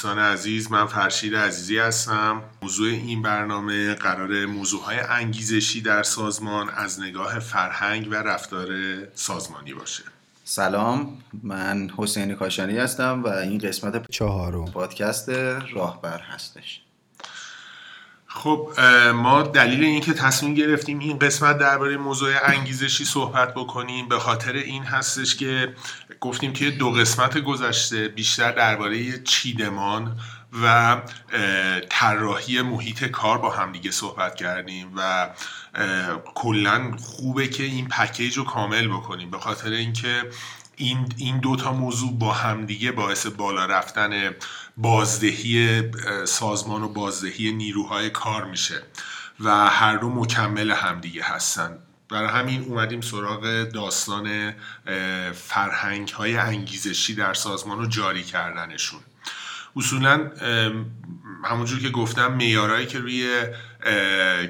دوستان عزیز من فرشید عزیزی هستم. موضوع این برنامه قرار موضوعهای انگیزشی در سازمان از نگاه فرهنگ و رفتار سازمانی باشه. سلام من حسینی کاشانی هستم و این قسمت چهارم. پادکست راهبر هستش. خب ما دلیل اینکه تصمیم گرفتیم این قسمت درباره موضوع انگیزشی صحبت بکنیم به خاطر این هستش که گفتیم که دو قسمت گذشته بیشتر درباره چیدمان و طراحی محیط کار با هم دیگه صحبت کردیم و کلا خوبه که این پکیج رو کامل بکنیم. به خاطر اینکه این این دو تا موضوع با همدیگه باعث بالا رفتن بازدهی سازمان و بازدهی نیروهای کار میشه و هر دو مکمل همدیگه هستن. برای همین اومدیم سراغ داستان فرهنگ های انگیزشی در سازمان رو جاری کردنشون. اصولا همونجور که گفتم میارایی که روی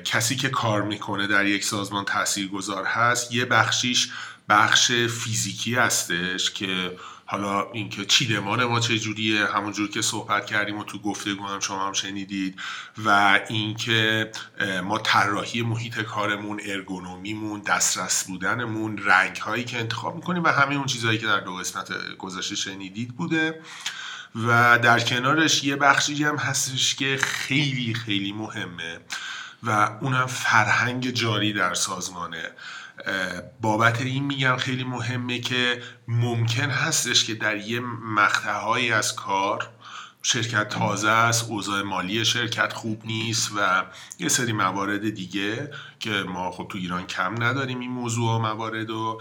کسی که کار می‌کنه در یک سازمان گذار هست یه بخشیش بخش فیزیکی هستش که حالا اینکه چیدمان ما چه جوریه همونجور که صحبت کردیم و تو گفتگو هم شما هم شنیدید و اینکه ما طراحی محیط کارمون ارگونومیمون دسترس بودنمون رنگ هایی که انتخاب می‌کنیم و همه اون چیزهایی که در دو قسمت گذشته شنیدید بوده. و در کنارش یه بخشی هم هستش که خیلی خیلی مهمه و اونم فرهنگ جاری در سازمانه. بابت این میگم خیلی مهمه که ممکن هستش که در یه مقطعهایی از کار شرکت تازه است اوضاع مالی شرکت خوب نیست و یه سری موارد دیگه که ما خب تو ایران کم نداریم این موضوع و موارد و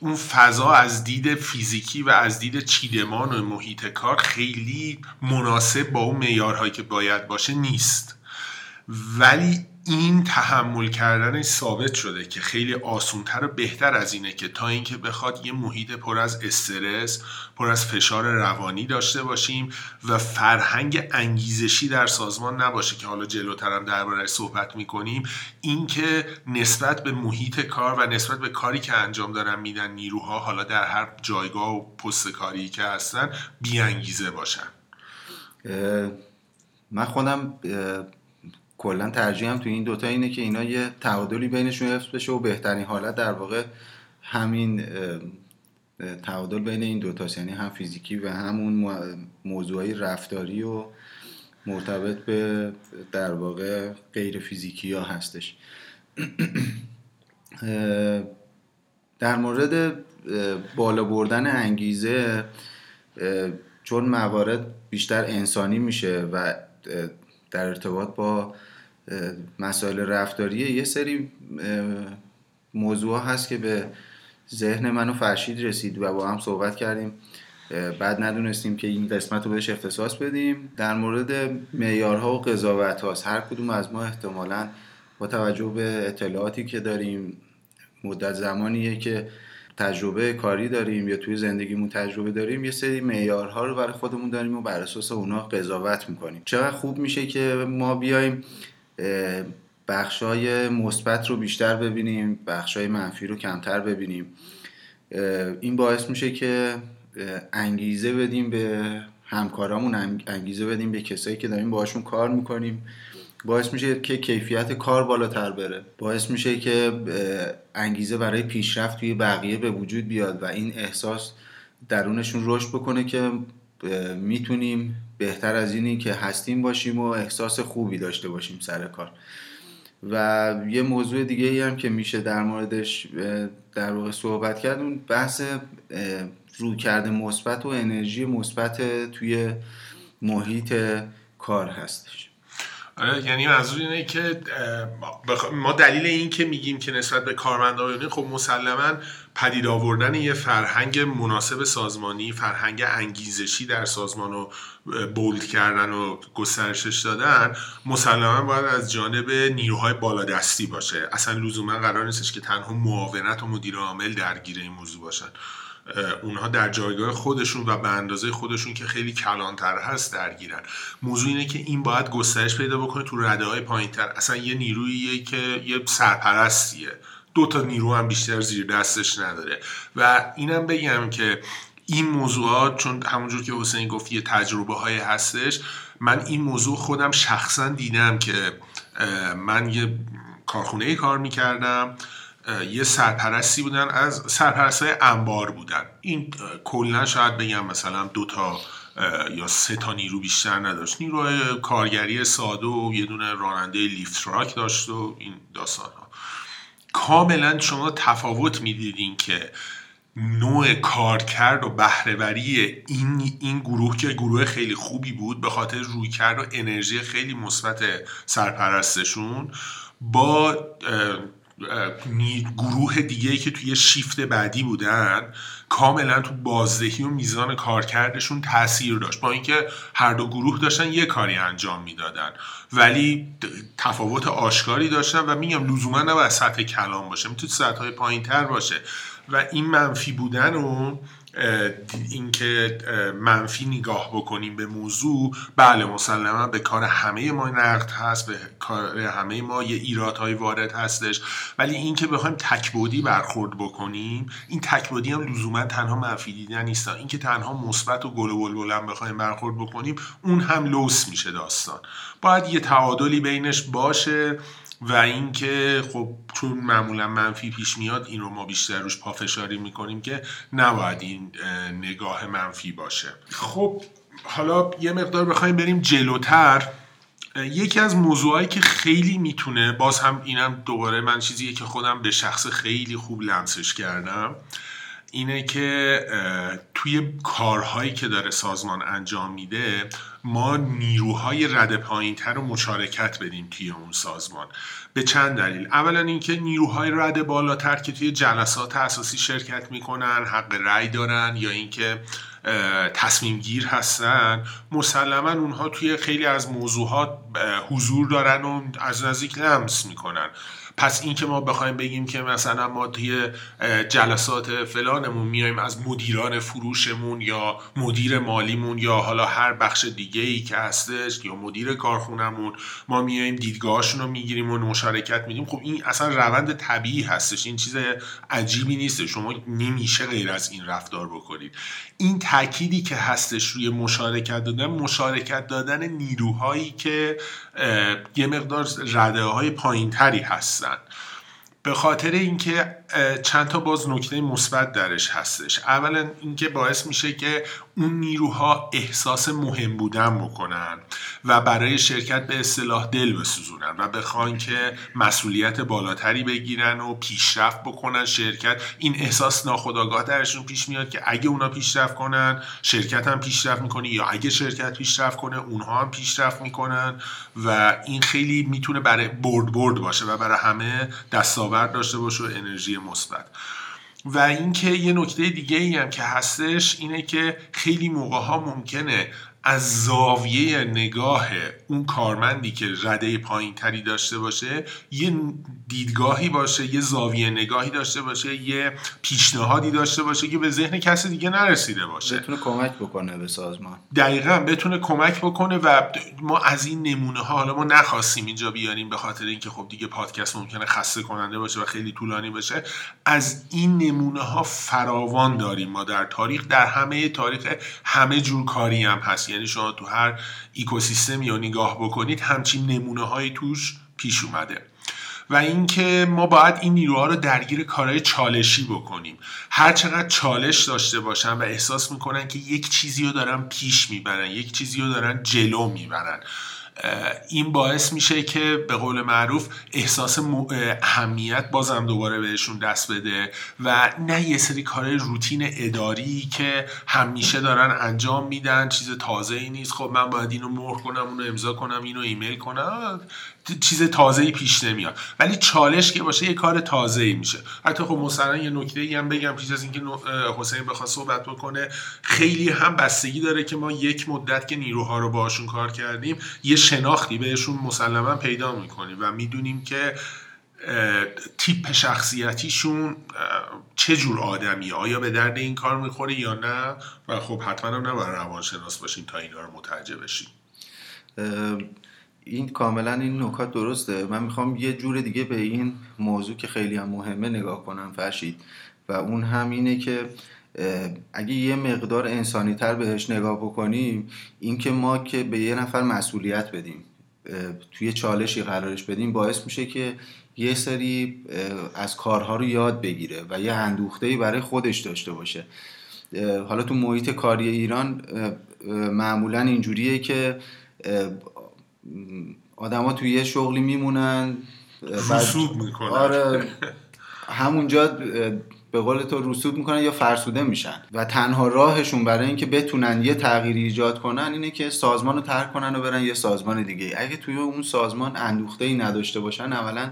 اون فضا از دید فیزیکی و از دید چیدمان و محیط کار خیلی مناسب با اون معیارهایی که باید باشه نیست. ولی این تحمل کردنش ثابت شده که خیلی آسونتر و بهتر از اینه که تا اینکه بخواد یه محیط پر از استرس پر از فشار روانی داشته باشیم و فرهنگ انگیزشی در سازمان نباشه که حالا جلوترم دربارهش صحبت می‌کنیم اینکه نسبت به محیط کار و نسبت به کاری که انجام دارن میدن نیروها حالا در هر جایگاه و پست کاری که هستن بیانگیزه باشن. من خودم کلا ترجیحم تو این دوتا اینه که اینا یه تعادلی بینشون حفظ بشه و بهترین حالت در واقع همین تعادل بین این دوتاست یعنی هم فیزیکی و همون موضوعی رفتاری و مرتبط به در واقع غیر فیزیکی ها هستش. در مورد بالا بردن انگیزه چون موارد بیشتر انسانی میشه و در ارتباط با مسائل رفتاریه یه سری موضوع هست که به ذهن منو فرشید رسید و با هم صحبت کردیم. بعد ندونستیم که این قسمت رو بهش اختصاص بدیم. در مورد معیارها و قضاوت هاست هر کدوم از ما احتمالا با توجه به اطلاعاتی که داریم مدت زمانیه که تجربه کاری داریم یا توی زندگیمون تجربه داریم یه سری معیارها رو برای خودمون داریم و بر اساس اونا قضاوت می‌کنیم. چقدر خوب میشه که ما بیایم بخشای مثبت رو بیشتر ببینیم بخشای منفی رو کمتر ببینیم. این باعث میشه که انگیزه بدیم به همکارامون انگیزه بدیم به کسایی که داریم باشون کار می‌کنیم. باعث میشه که کیفیت کار بالاتر بره. باعث میشه که انگیزه برای پیشرفت توی بقیه به وجود بیاد و این احساس درونشون رشد بکنه که می‌تونیم بهتر از اینی که هستیم باشیم و احساس خوبی داشته باشیم سر کار. و یه موضوع دیگه ای هم که میشه در موردش در واقع صحبت کرد اون بحث رویکرد مثبت و انرژی مثبت توی محیط کار هستش. آره یعنی منظور اینه که ما دلیل این که میگیم که نسبت به کارمندان خب مسلما پدید آوردن یه فرهنگ مناسب سازمانی فرهنگ انگیزشی در سازمان رو بولد کردن و گسترشش دادن مسلما باید از جانب نیروهای بالادستی باشه. اصلا لزوما قرار نیستش که تنها معاونت و مدیر عامل درگیر این موضوع باشن. اونها در جایگاه خودشون و به اندازه خودشون که خیلی کلانتر هست درگیرن. موضوع اینه که این باید گسترش پیدا بکنه تو رده های پایین تر اصلا یه نیروییه که یه سرپرستیه. دو تا نیرو هم بیشتر زیر دستش نداره. و اینم بگم که این موضوعات چون همونجور که حسین گفت یه تجربه های هستش من این موضوع خودم شخصا دیدم که من یه کارخونه کار می‌کردم. یه سرپرستی بودن از سرپرست های انبار بودن. این کلا شاید بگم مثلا دو تا یا سه تا نیرو بیشتر نداشت. نیروی کارگری ساده و یه دونه راننده لیفت تراک داشت و این داستان ها کاملا شما تفاوت می‌دیدین که نوع کارکرد و بهرهوری این این گروه که گروه خیلی خوبی بود به خاطر رویکرد و انرژی خیلی مثبت سرپرستشون با گروه دیگه که توی شیفت بعدی بودن کاملا تو بازدهی و میزان کارکردشون تاثیر داشت. با اینکه هر دو گروه داشتن یه کاری انجام می‌دادن. ولی تفاوت آشکاری داشتن و میگم لزوما نباید سطح کلام باشه می‌تونه سطح های پایین تر باشه. و این منفی بودن رو اینکه منفی نگاه بکنیم به موضوع بله مسلما به کار همه ما نقد هست به کار همه ما یه ایرادهای وارد هستش. ولی اینکه بخوایم تکبودی برخورد بکنیم این تکبودی هم لزوما تنها منفی دیدن نیست. اینکه تنها مثبت و گل و بلبلم بخوایم برخورد بکنیم اون هم لوس میشه داستان. باید یه تعادلی بینش باشه. و اینکه خب چون معمولا منفی پیش میاد این رو ما بیشتر روش پافشاری می‌کنیم که نباید این نگاه منفی باشه. خب حالا یه مقدار بخوایم بریم جلوتر. یکی از موضوعایی که خیلی می‌تونه باز هم اینم دوباره من چیزیه که خودم به شخص خیلی خوب لمسش کردم اینه که توی کارهایی که داره سازمان انجام میده ما نیروهای رد پایینتر رو مشارکت بدیم توی اون سازمان. به چند دلیل. اولا اینکه نیروهای رد بالاتر که توی جلسات اساسی شرکت می‌کنن حق رأی دارن یا اینکه تصمیم گیر هستن مسلما اونها توی خیلی از موضوعات حضور دارن و از نزدیک لمس می‌کنن. پس اینکه ما بخوایم بگیم که مثلا ما توی جلسات فلانمون میایم از مدیران فروشمون یا مدیر مالیمون یا حالا هر بخش دیگه ای که هستش یا مدیر کارخونمون ما میایم دیدگاهشون رو می‌گیریم و مشارکت میدیم. خب این اصلا روند طبیعی هستش. این چیز عجیبی نیست. شما نمیشه غیر از این رفتار بکنید. این تأکیدی که هستش روی مشارکت دادن مشارکت دادن نیروهایی که یه مقدار رده های پایین تری هستن. به خاطر اینکه چند تا باز نکته مثبت درش هستش. اولا اینکه باعث میشه که اون نیروها احساس مهم بودن بکنن و برای شرکت به اصطلاح دل بسوزونن و بخوان که مسئولیت بالاتری بگیرن و پیشرفت بکنن. شرکت این احساس ناخودآگاه درشون پیش میاد که اگه اونا پیشرفت کنن شرکت هم پیشرفت می‌کنه یا اگه شرکت پیشرفت کنه اونها هم پیشرفت می‌کنن و این خیلی می‌تونه برای برد برد باشه و برای همه دستاورد داشته باشه و انرژی مثبت. و اینکه یه نکته دیگه ای هم که هستش اینه که خیلی موقع ها ممکنه از زاویه نگاه اون کارمندی که رده پایین تری داشته باشه یه دیدگاهی باشه یه زاویه نگاهی داشته باشه یه پیشنهادی داشته باشه که به ذهن کسی دیگه نرسیده باشه. بتونه کمک بکنه به سازمان. دقیقا بتونه کمک بکنه و ما از این نمونه ها حالا ما نخواستیم اینجا بیاریم به خاطر اینکه خب دیگه پادکست ممکنه خسته کننده باشه و خیلی طولانی باشه. از این نمونه ها فراوان داریم. ما در تاریخ در همه تاریخ همه جور کاری هم هست. یعنی شما تو هر اکوسیستمی رو نگاه بکنید همچین نمونه های توش پیش اومده. و اینکه ما باید این نیروها رو درگیر کارهای چالشی بکنیم. هر چقدر چالش داشته باشن و احساس می‌کنن که یک چیزی رو دارن پیش می‌برن یک چیزی رو دارن جلو می‌برن. این باعث میشه که به قول معروف احساس اهمیت بازم دوباره بهشون دست بده و نه یه سری کار روتین اداری که همیشه دارن انجام میدن چیز تازه ای نیست. خب من باید اینو مهر کنم اونو امضا کنم اینو ایمیل کنم. چیز تازه ای پیش نمیاد. ولی چالش که باشه یه کار تازه ای میشه. حتی خب مثلا یه نکته ای هم بگم پیش از اینکه حسین بخواد صحبت بکنه. خیلی هم بستگی داره که ما یک مدت که نیروها رو باشون کار کردیم یه شناختی بهشون مسلما پیدا می‌کنیم و می‌دونیم که تیپ شخصیتیشون چه جور آدمیه. آیا به درد این کار می‌خوره یا نه؟ و خب حتما هم نباید روانشناس باشیم تا اینا رو متوجه بشیم. این کاملا این نکات درسته. من می‌خوام یه جور دیگه به این موضوع که خیلی هم مهمه نگاه کنم فرشید. و اون هم اینه که اگه یه مقدار انسانی تر بهش نگاه بکنیم اینکه ما که به یه نفر مسئولیت بدیم توی چالشی قرارش بدیم باعث میشه که یه سری از کارها رو یاد بگیره و یه اندوخته برای خودش داشته باشه. حالا تو محیط کاری ایران معمولا اینجوریه که آدما توی یه شغلی میمونن رسوب می‌کنن. آره. همونجا به قول تو رسوب می‌کنن یا فرسوده میشن. و تنها راهشون برای اینکه بتونن یه تغییری ایجاد کنن اینه که سازمان رو ترک کنن و برن یه سازمان دیگه اگه توی اون سازمان اندوخته ای نداشته باشن اولا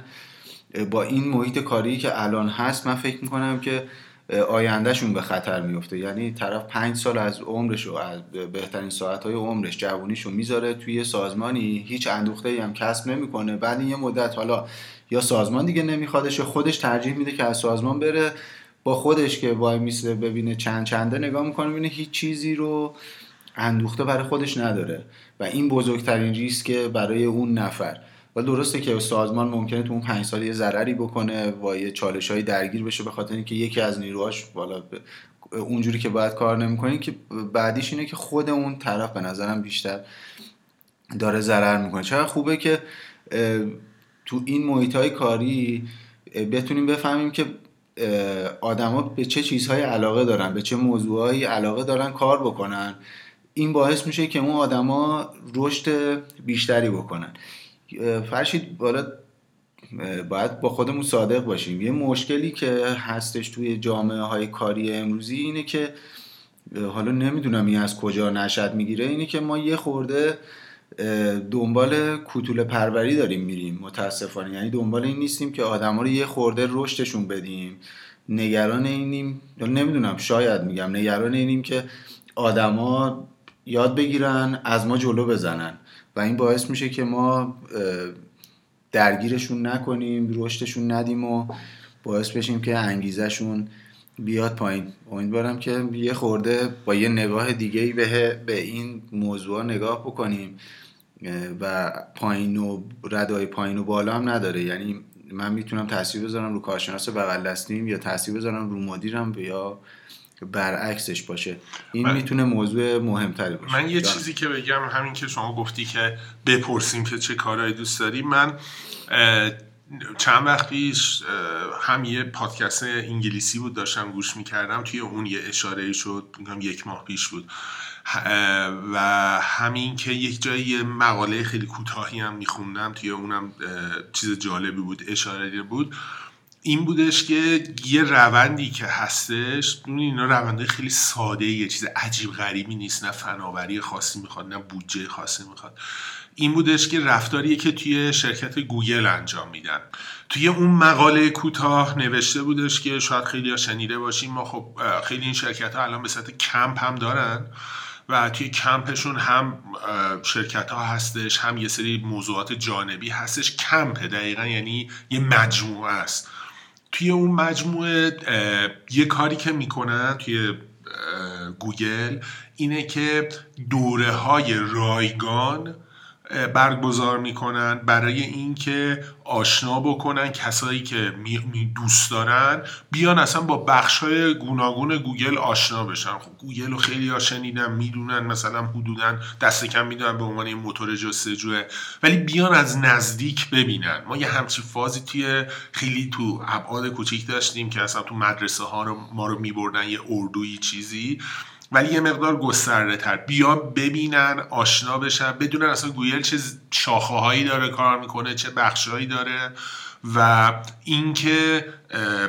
با این محیط کاری که الان هست من فکر می‌کنم که آیندهشون به خطر میفته یعنی طرف پنج سال از عمرش و از بهترین ساعتهای عمرش جوونیشو می‌ذاره توی سازمانی. هیچ اندوخته ای هم کسب نمی‌کنه. بعد یه مدت حالا یا سازمان دیگه نمیخوادش خودش ترجیح میده که از سازمان بره. با خودش که وای میسه ببینه چند چنده نگاه می‌کنه ببینه هیچ چیزی رو اندوخته برای خودش نداره. و این بزرگترین ریسک برای اون نفر. و درسته که سازمان ممکنه تو اون پنج سال یه ضرری بکنه و یه چالش های درگیر بشه به خاطر اینکه یکی از نیروهاش بالا اونجوری که باید کار نمی‌کنه که بعدیش اینه که خود اون طرف به نظرم بیشتر داره ضرر می‌کنه. چرا خوبه که تو این محیط های کاری بتونیم بفهمیم که آدما به چه چیزهای علاقه دارن به چه موضوعهایی علاقه دارن کار بکنن. این باعث میشه که اون آدما رشد بیشتری بکنن. فرشید بالا باید با خودمون صادق باشیم. یه مشکلی که هستش توی جامعه های کاری امروزی اینه که حالا نمی‌دونم این از کجا نشد می‌گیره اینه که ما یه خورده دنبال کوتول پروری داریم میریم متاسفانه. یعنی دنبال این نیستیم که آدما رو یه خورده رشدشون بدیم. نگران اینیم یا نمی‌دونم شاید میگم نگران اینیم که آدما یاد بگیرن از ما جلو بزنن. و این باعث میشه که ما درگیرشون نکنیم رشدشون ندیم و باعث بشیم که انگیزشون بیاد پایین. امیدوارم که یه خورده با یه نگاه دیگه به, به این موضوع نگاه بکنیم. و پایین و ردای پایین و بالا هم نداره. یعنی من می‌تونم تاثیر بذارم رو کارشناس بغل دستیم یا تاثیر بذارم رو مدیرم یا برعکسش باشه. این می‌تونه موضوع مهمتری باشه. من یه چیزی که بگم همین که شما گفتی که بپرسیم که چه کارهایی دوست داری. من چند وقت پیش هم یه پادکست انگلیسی بود داشتم گوش می‌کردم. توی اون یه اشاره شد یک ماه پیش بود. و همین که یک جایی یه مقاله خیلی کوتاهی هم میخوندم. توی اونم چیز جالبی بود اشاره بود. این بودش که یه روندی که هستش اینا رونده خیلی ساده یه چیز عجیب غریبی نیست نه فناوری خاصی می‌خواد نه بودجه خاصی می‌خواد. این بودش که رفتاریه که توی شرکت گوگل انجام میدن. توی اون مقاله کوتاه نوشته بودش که شاید خیلی ها شنیده باشیم ما خب خیلی این شرکت ها الان به صورت کمپ هم دارن و توی کمپشون هم شرکت ها هستش هم یه سری موضوعات جانبی هستش. کمپ دقیقا یعنی یه مجموعه است. توی اون مجموعه یه کاری که می‌کنن توی گوگل اینه که دوره های رایگان برگزار می‌کنن برای اینکه آشنا بکنن کسایی که دوست دارن بیان اصلا با بخش های گوناگون گوگل آشنا بشن. خب گوگل رو خیلی ها شنیدن می‌دونن مثلا حدودا دست کم می‌دونن به عنوان موتور جستجوه. ولی بیان از نزدیک ببینن. ما یه همچین فازی توی خیلی تو ابعاد کوچیک داشتیم که اصلا تو مدرسه ها رو ما رو میبردن یه اردویی چیزی. ولی یه مقدار گسترده تر. بیان ببینن آشنا بشن بدونن اصلا گوگل چه شاخه هایی داره کار می‌کنه چه بخشهایی داره و اینکه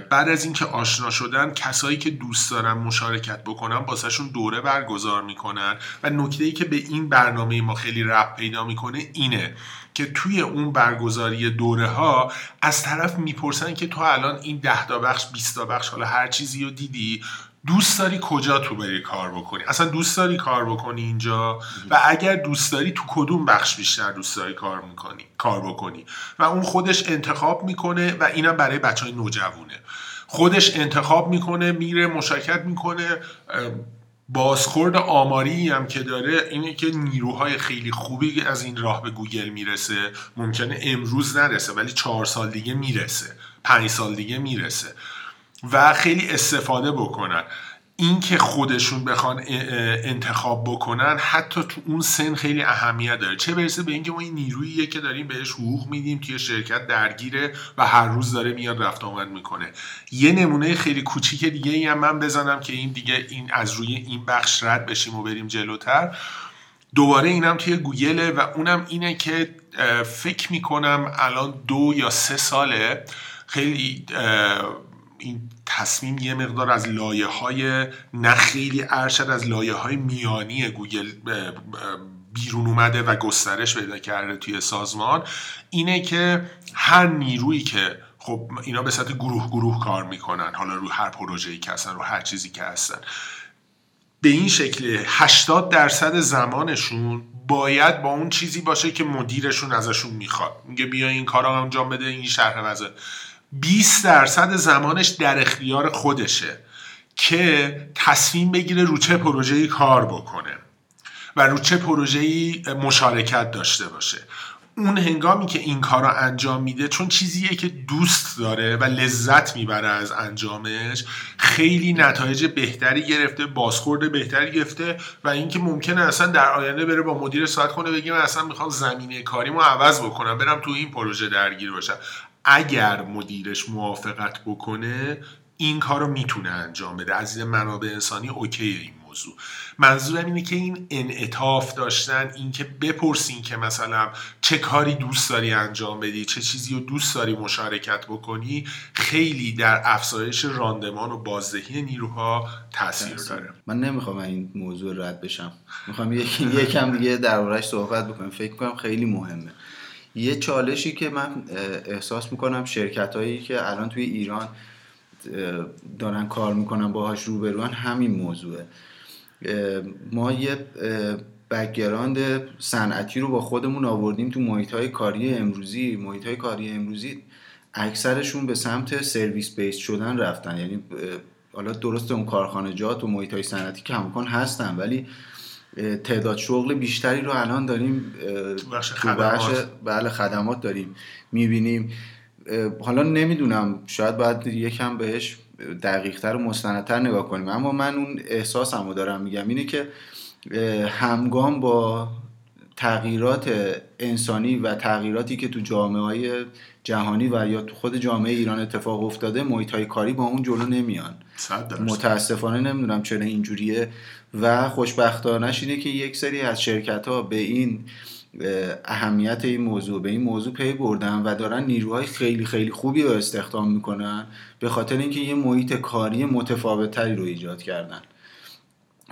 بعد از اینکه آشنا شدن کسایی که دوست دارن مشارکت بکنن باسهشون دوره برگزار می‌کنن و نکته ای که به این برنامه ما خیلی رب پیدا می‌کنه اینه که توی اون برگزاری دوره ها از طرف می‌پرسن که تو الان این ده تا بخش 20 تا بخش حالا هر چیزی رو دیدی؟ دوست داری کجا تو بری کار بکنی؟ اصلا دوست داری کار بکنی اینجا؟ و اگر دوست داری تو کدوم بخش بیشتر دوست داری کار می‌کنی کار بکنی؟ و اون خودش انتخاب می‌کنه و اینم برای بچه های نوجوونه خودش انتخاب می‌کنه میره مشارکت می‌کنه. بازخورد آماری هم که داره اینه که نیروهای خیلی خوبی از این راه به گوگل می‌رسه. ممکنه امروز نرسه ولی چهار سال دیگه می‌رسه. پنج سال دیگه می‌رسه. و خیلی استفاده بکنن. این که خودشون بخوان انتخاب بکنن حتی تو اون سن خیلی اهمیت داره. چه برسه به اینکه ما این نیروییه که داریم بهش حقوق میدیم توی شرکت درگیره و هر روز داره میاد رفت آمد می‌کنه. یه نمونه خیلی کوچیک دیگه ای هم من بزنم که این دیگه این از روی این بخش رد بشیم و بریم جلوتر. دوباره اینم توی گوگله و اونم اینه که فکر می‌کنم الان دو یا سه ساله خیلی این تصمیم یه مقدار از لایه های نه خیلی ارشد از لایه های میانی گوگل بیرون اومده و گسترش پیدا کرده توی سازمان اینه که هر نیرویی که خب اینا به صورت گروه گروه کار می‌کنن حالا رو هر پروژه‌ای که هستن رو هر چیزی که هستن. به این شکل 80 درصد زمانشون باید با اون چیزی باشه که مدیرشون ازشون می‌خواد. میگه بیا این کارا انجام بده این شرح وضع 20 درصد زمانش در اختیار خودشه که تصمیم بگیره رو چه پروژه‌ای کار بکنه و رو چه پروژه‌ای مشارکت داشته باشه. اون هنگامی که این کار رو انجام میده چون چیزیه که دوست داره و لذت می‌بره از انجامش خیلی نتایج بهتری گرفته بازخورد بهتری گرفته و اینکه ممکنه اصلا در آینده بره با مدیر ساعت کنه بگیم اصلا می‌خوام زمینه کاریمو عوض بکنم برم تو این پروژه درگیر باشم اگر مدیرش موافقت بکنه این کار رو می‌تونه انجام بده. از این منابع انسانی اوکی این موضوع. منظورم اینه که این انعطاف داشتن اینکه بپرسین که مثلا چه کاری دوست داری انجام بدی چه چیزی رو دوست داری مشارکت بکنی خیلی در افزایش راندمان و بازدهی نیروها تاثیر داره. من نمی‌خوام این موضوع رد بشم. می‌خوام یکم دیگه دربارش صحبت بکنم فکر کنم خیلی مهمه. یه چالشی که من احساس می‌کنم شرکت هایی که الان توی ایران دارن کار می‌کنن باهاش روبروان همین موضوعه. ما یه background صنعتی رو با خودمون آوردیم تو محیط های کاری امروزی. محیط های کاری امروزی اکثرشون به سمت service base شدن رفتن. یعنی حالا درست اون کارخانه جات و محیط های صنعتی کماکان هستن ولی تعداد شغل بیشتری رو الان داریم تو بخش خدمات. بله خدمات داریم می‌بینیم. حالا نمی‌دونم شاید باید یکم بهش دقیقتر و مستندتر نگاه کنیم. اما من اون احساسم رو دارم میگم اینه که همگام با تغییرات انسانی و تغییراتی که تو جامعه های جهانی و یا تو خود جامعه ایران اتفاق افتاده محیط های کاری با اون جلو نمیان. متاسفانه نمی‌دونم چرا اینجوریه. و خوشبختانش اینه که یک سری از شرکت ها به این اهمیت این موضوع به این موضوع پی بردن و دارن نیروهای خیلی خیلی خوبی رو استخدام می‌کنن به خاطر اینکه یه محیط کاری متفاوت تری رو ایجاد کردن.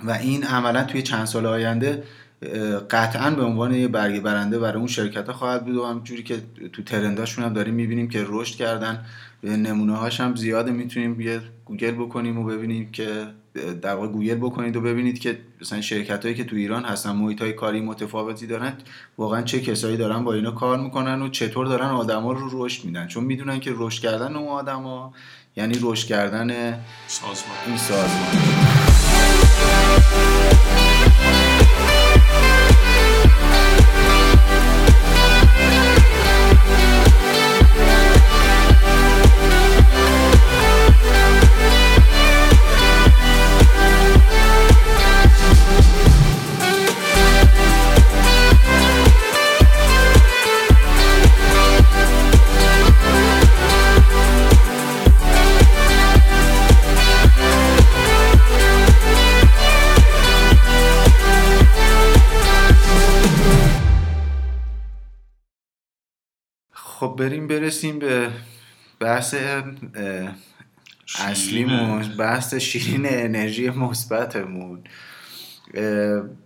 و این عملا توی چند سال آینده قطعا به عنوان یه برگه برنده برای اون شرکت ها خواهد بود و همجوری که تو ترنداشون هم داریم می‌بینیم که رشد کردن نمونه هاش هم زیاده. می‌تونیم یه گوگل بکنیم و ببینیم که در واقع گوگل بکنید و ببینید که مثلا شرکت هایی که تو ایران هستن محیط های کاری متفاوتی دارن واقعا چه کسایی دارن با اینا کار می‌کنن و چطور دارن آدما رو رشد میدن. چون می‌دونن که رشد کردن اون آدما یعنی رشد کردن سازمان. این سازمان. بریم برسیم به بحث اصلیمون بحث شیرین انرژی مثبتمون.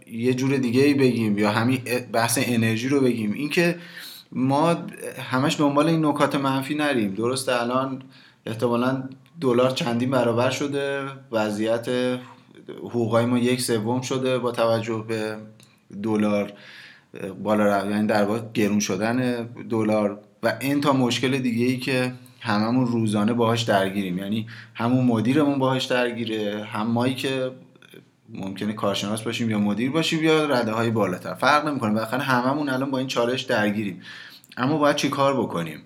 یه جور دیگه ای بگیم یا همین بحث انرژی رو بگیم. اینکه ما همش عنوان این نکات منفی نریم. درسته الان احتمالا دلار چندین برابر شده وضعیت حقوقای ما یک سوم شده با توجه به دلار بالا یعنی در واقع گرون شدن دلار. و این تا مشکل دیگه ای که هممون روزانه باهاش درگیریم. یعنی همون مدیرمون باهاش درگیره هم مایی که ممکنه کارشناس باشیم یا مدیر باشیم یا رده های بالاتر. فرق نمی‌کنه. بالاخره هممون الان با این چالش درگیریم. اما باید چی کار بکنیم؟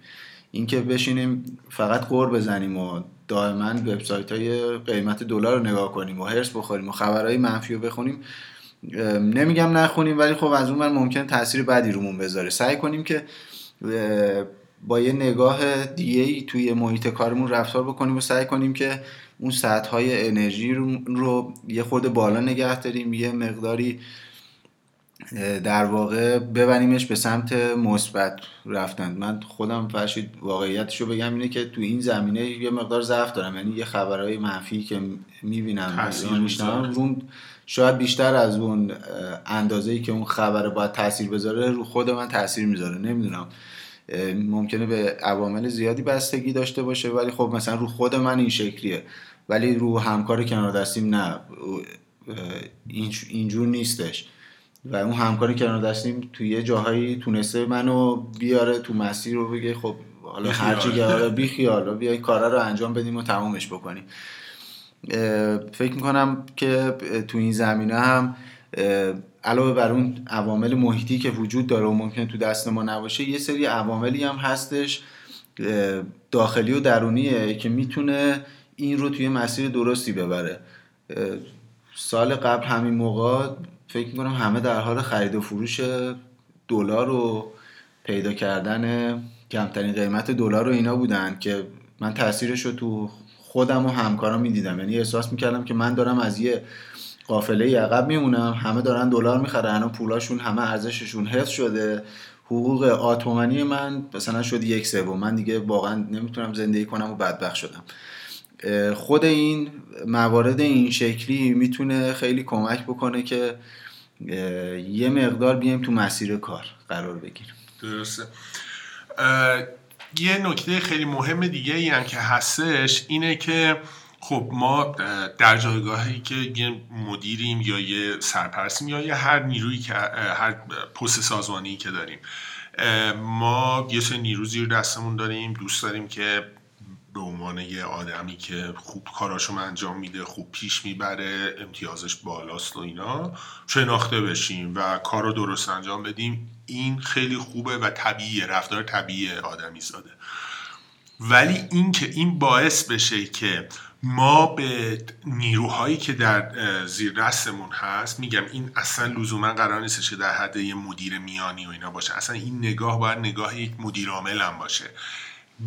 اینکه بشینیم فقط قور بزنیم و دائما وبسایت های قیمت دلار رو نگاه کنیم و هرس بخوریم و خبرهای منفی رو بخونیم. نمیگم نخونیم ولی خب از اون من ممکن تاثیر بدی رومون بذاره. سعی کنیم که با یه نگاه دیگه ای توی محیط کارمون رفتار بکنیم و سعی کنیم که اون سطح های انرژی رو یه خورده بالا نگه داریم یه مقداری در واقع ببریمش به سمت مثبت رفتن. من خودم فرشید واقعیتش رو بگم اینه که تو این زمینه یه مقدار ضعف دارم. یعنی یه خبرهای منفی که می‌بینم رو شاید بیشتر از اون اندازه‌ای که اون خبر باید تاثیر بذاره رو خود من تاثیر می‌ذاره. نمی‌دونم. ممکنه به عوامل زیادی بستگی داشته باشه ولی خب مثلا رو خود من این شکلیه. ولی رو همکار کنار دستیم نه. اینجور نیستش. و اون همکاری کنار دستیم توی یه جاهایی تونسته منو بیاره تو مسیر رو بگه خب حالا هرچی که آره بی خیال بیا کارا رو انجام بدیم و تمومش بکنیم. فکر می‌کنم که تو این زمینه هم علاوه بر اون عوامل محیطی که وجود داره و ممکن تو دست ما نباشه یه سری عواملی هم هستش داخلی و درونیه که می‌تونه این رو توی مسیر درستی ببره. سال قبل همین موقع فکر می‌کنم همه در حال خرید و فروش دلار و پیدا کردن کمترین قیمت دلار رو اینا بودن که من تاثیرش رو تو خودم و همکارم می‌دیدم. یعنی احساس می‌کردم که من دارم از یه قافله عقب میمونم. همه دارن دلار می‌خرن. و پولاشون همه ارزششون حفظ شده. حقوق آتومنی من مثلا شد یک سوم. من دیگه واقعا نمی‌تونم زندگی کنم و بدبخت شدم. خود این موارد این شکلی می‌تونه خیلی کمک بکنه که یه مقدار بیایم تو مسیر کار قرار بگیریم. درسته. یه نکته خیلی مهم دیگه ای هم که هستش اینه که خب ما در جایگاهی که یه مدیریم یا یه سرپرسیم یا یه هر نیرویی که هر پست سازمانی که داریم ما یه سری نیرو زیر دستمون داریم دوست داریم که به عنوان یه آدمی که خوب کاراشو انجام میده خوب پیش می‌بره امتیازش بالاست و اینا شناخته بشیم و کار رو درست انجام بدیم. این خیلی خوبه و طبیعیه رفتار طبیعی آدمی زاده ولی این که این باعث بشه که ما به نیروهایی که در زیر دستمون هست میگم این اصلا لزوما قرار نیست که در حد یه مدیر میانی و اینا باشه. اصلا این نگاه باید نگاه یک مدیر عامل هم باشه.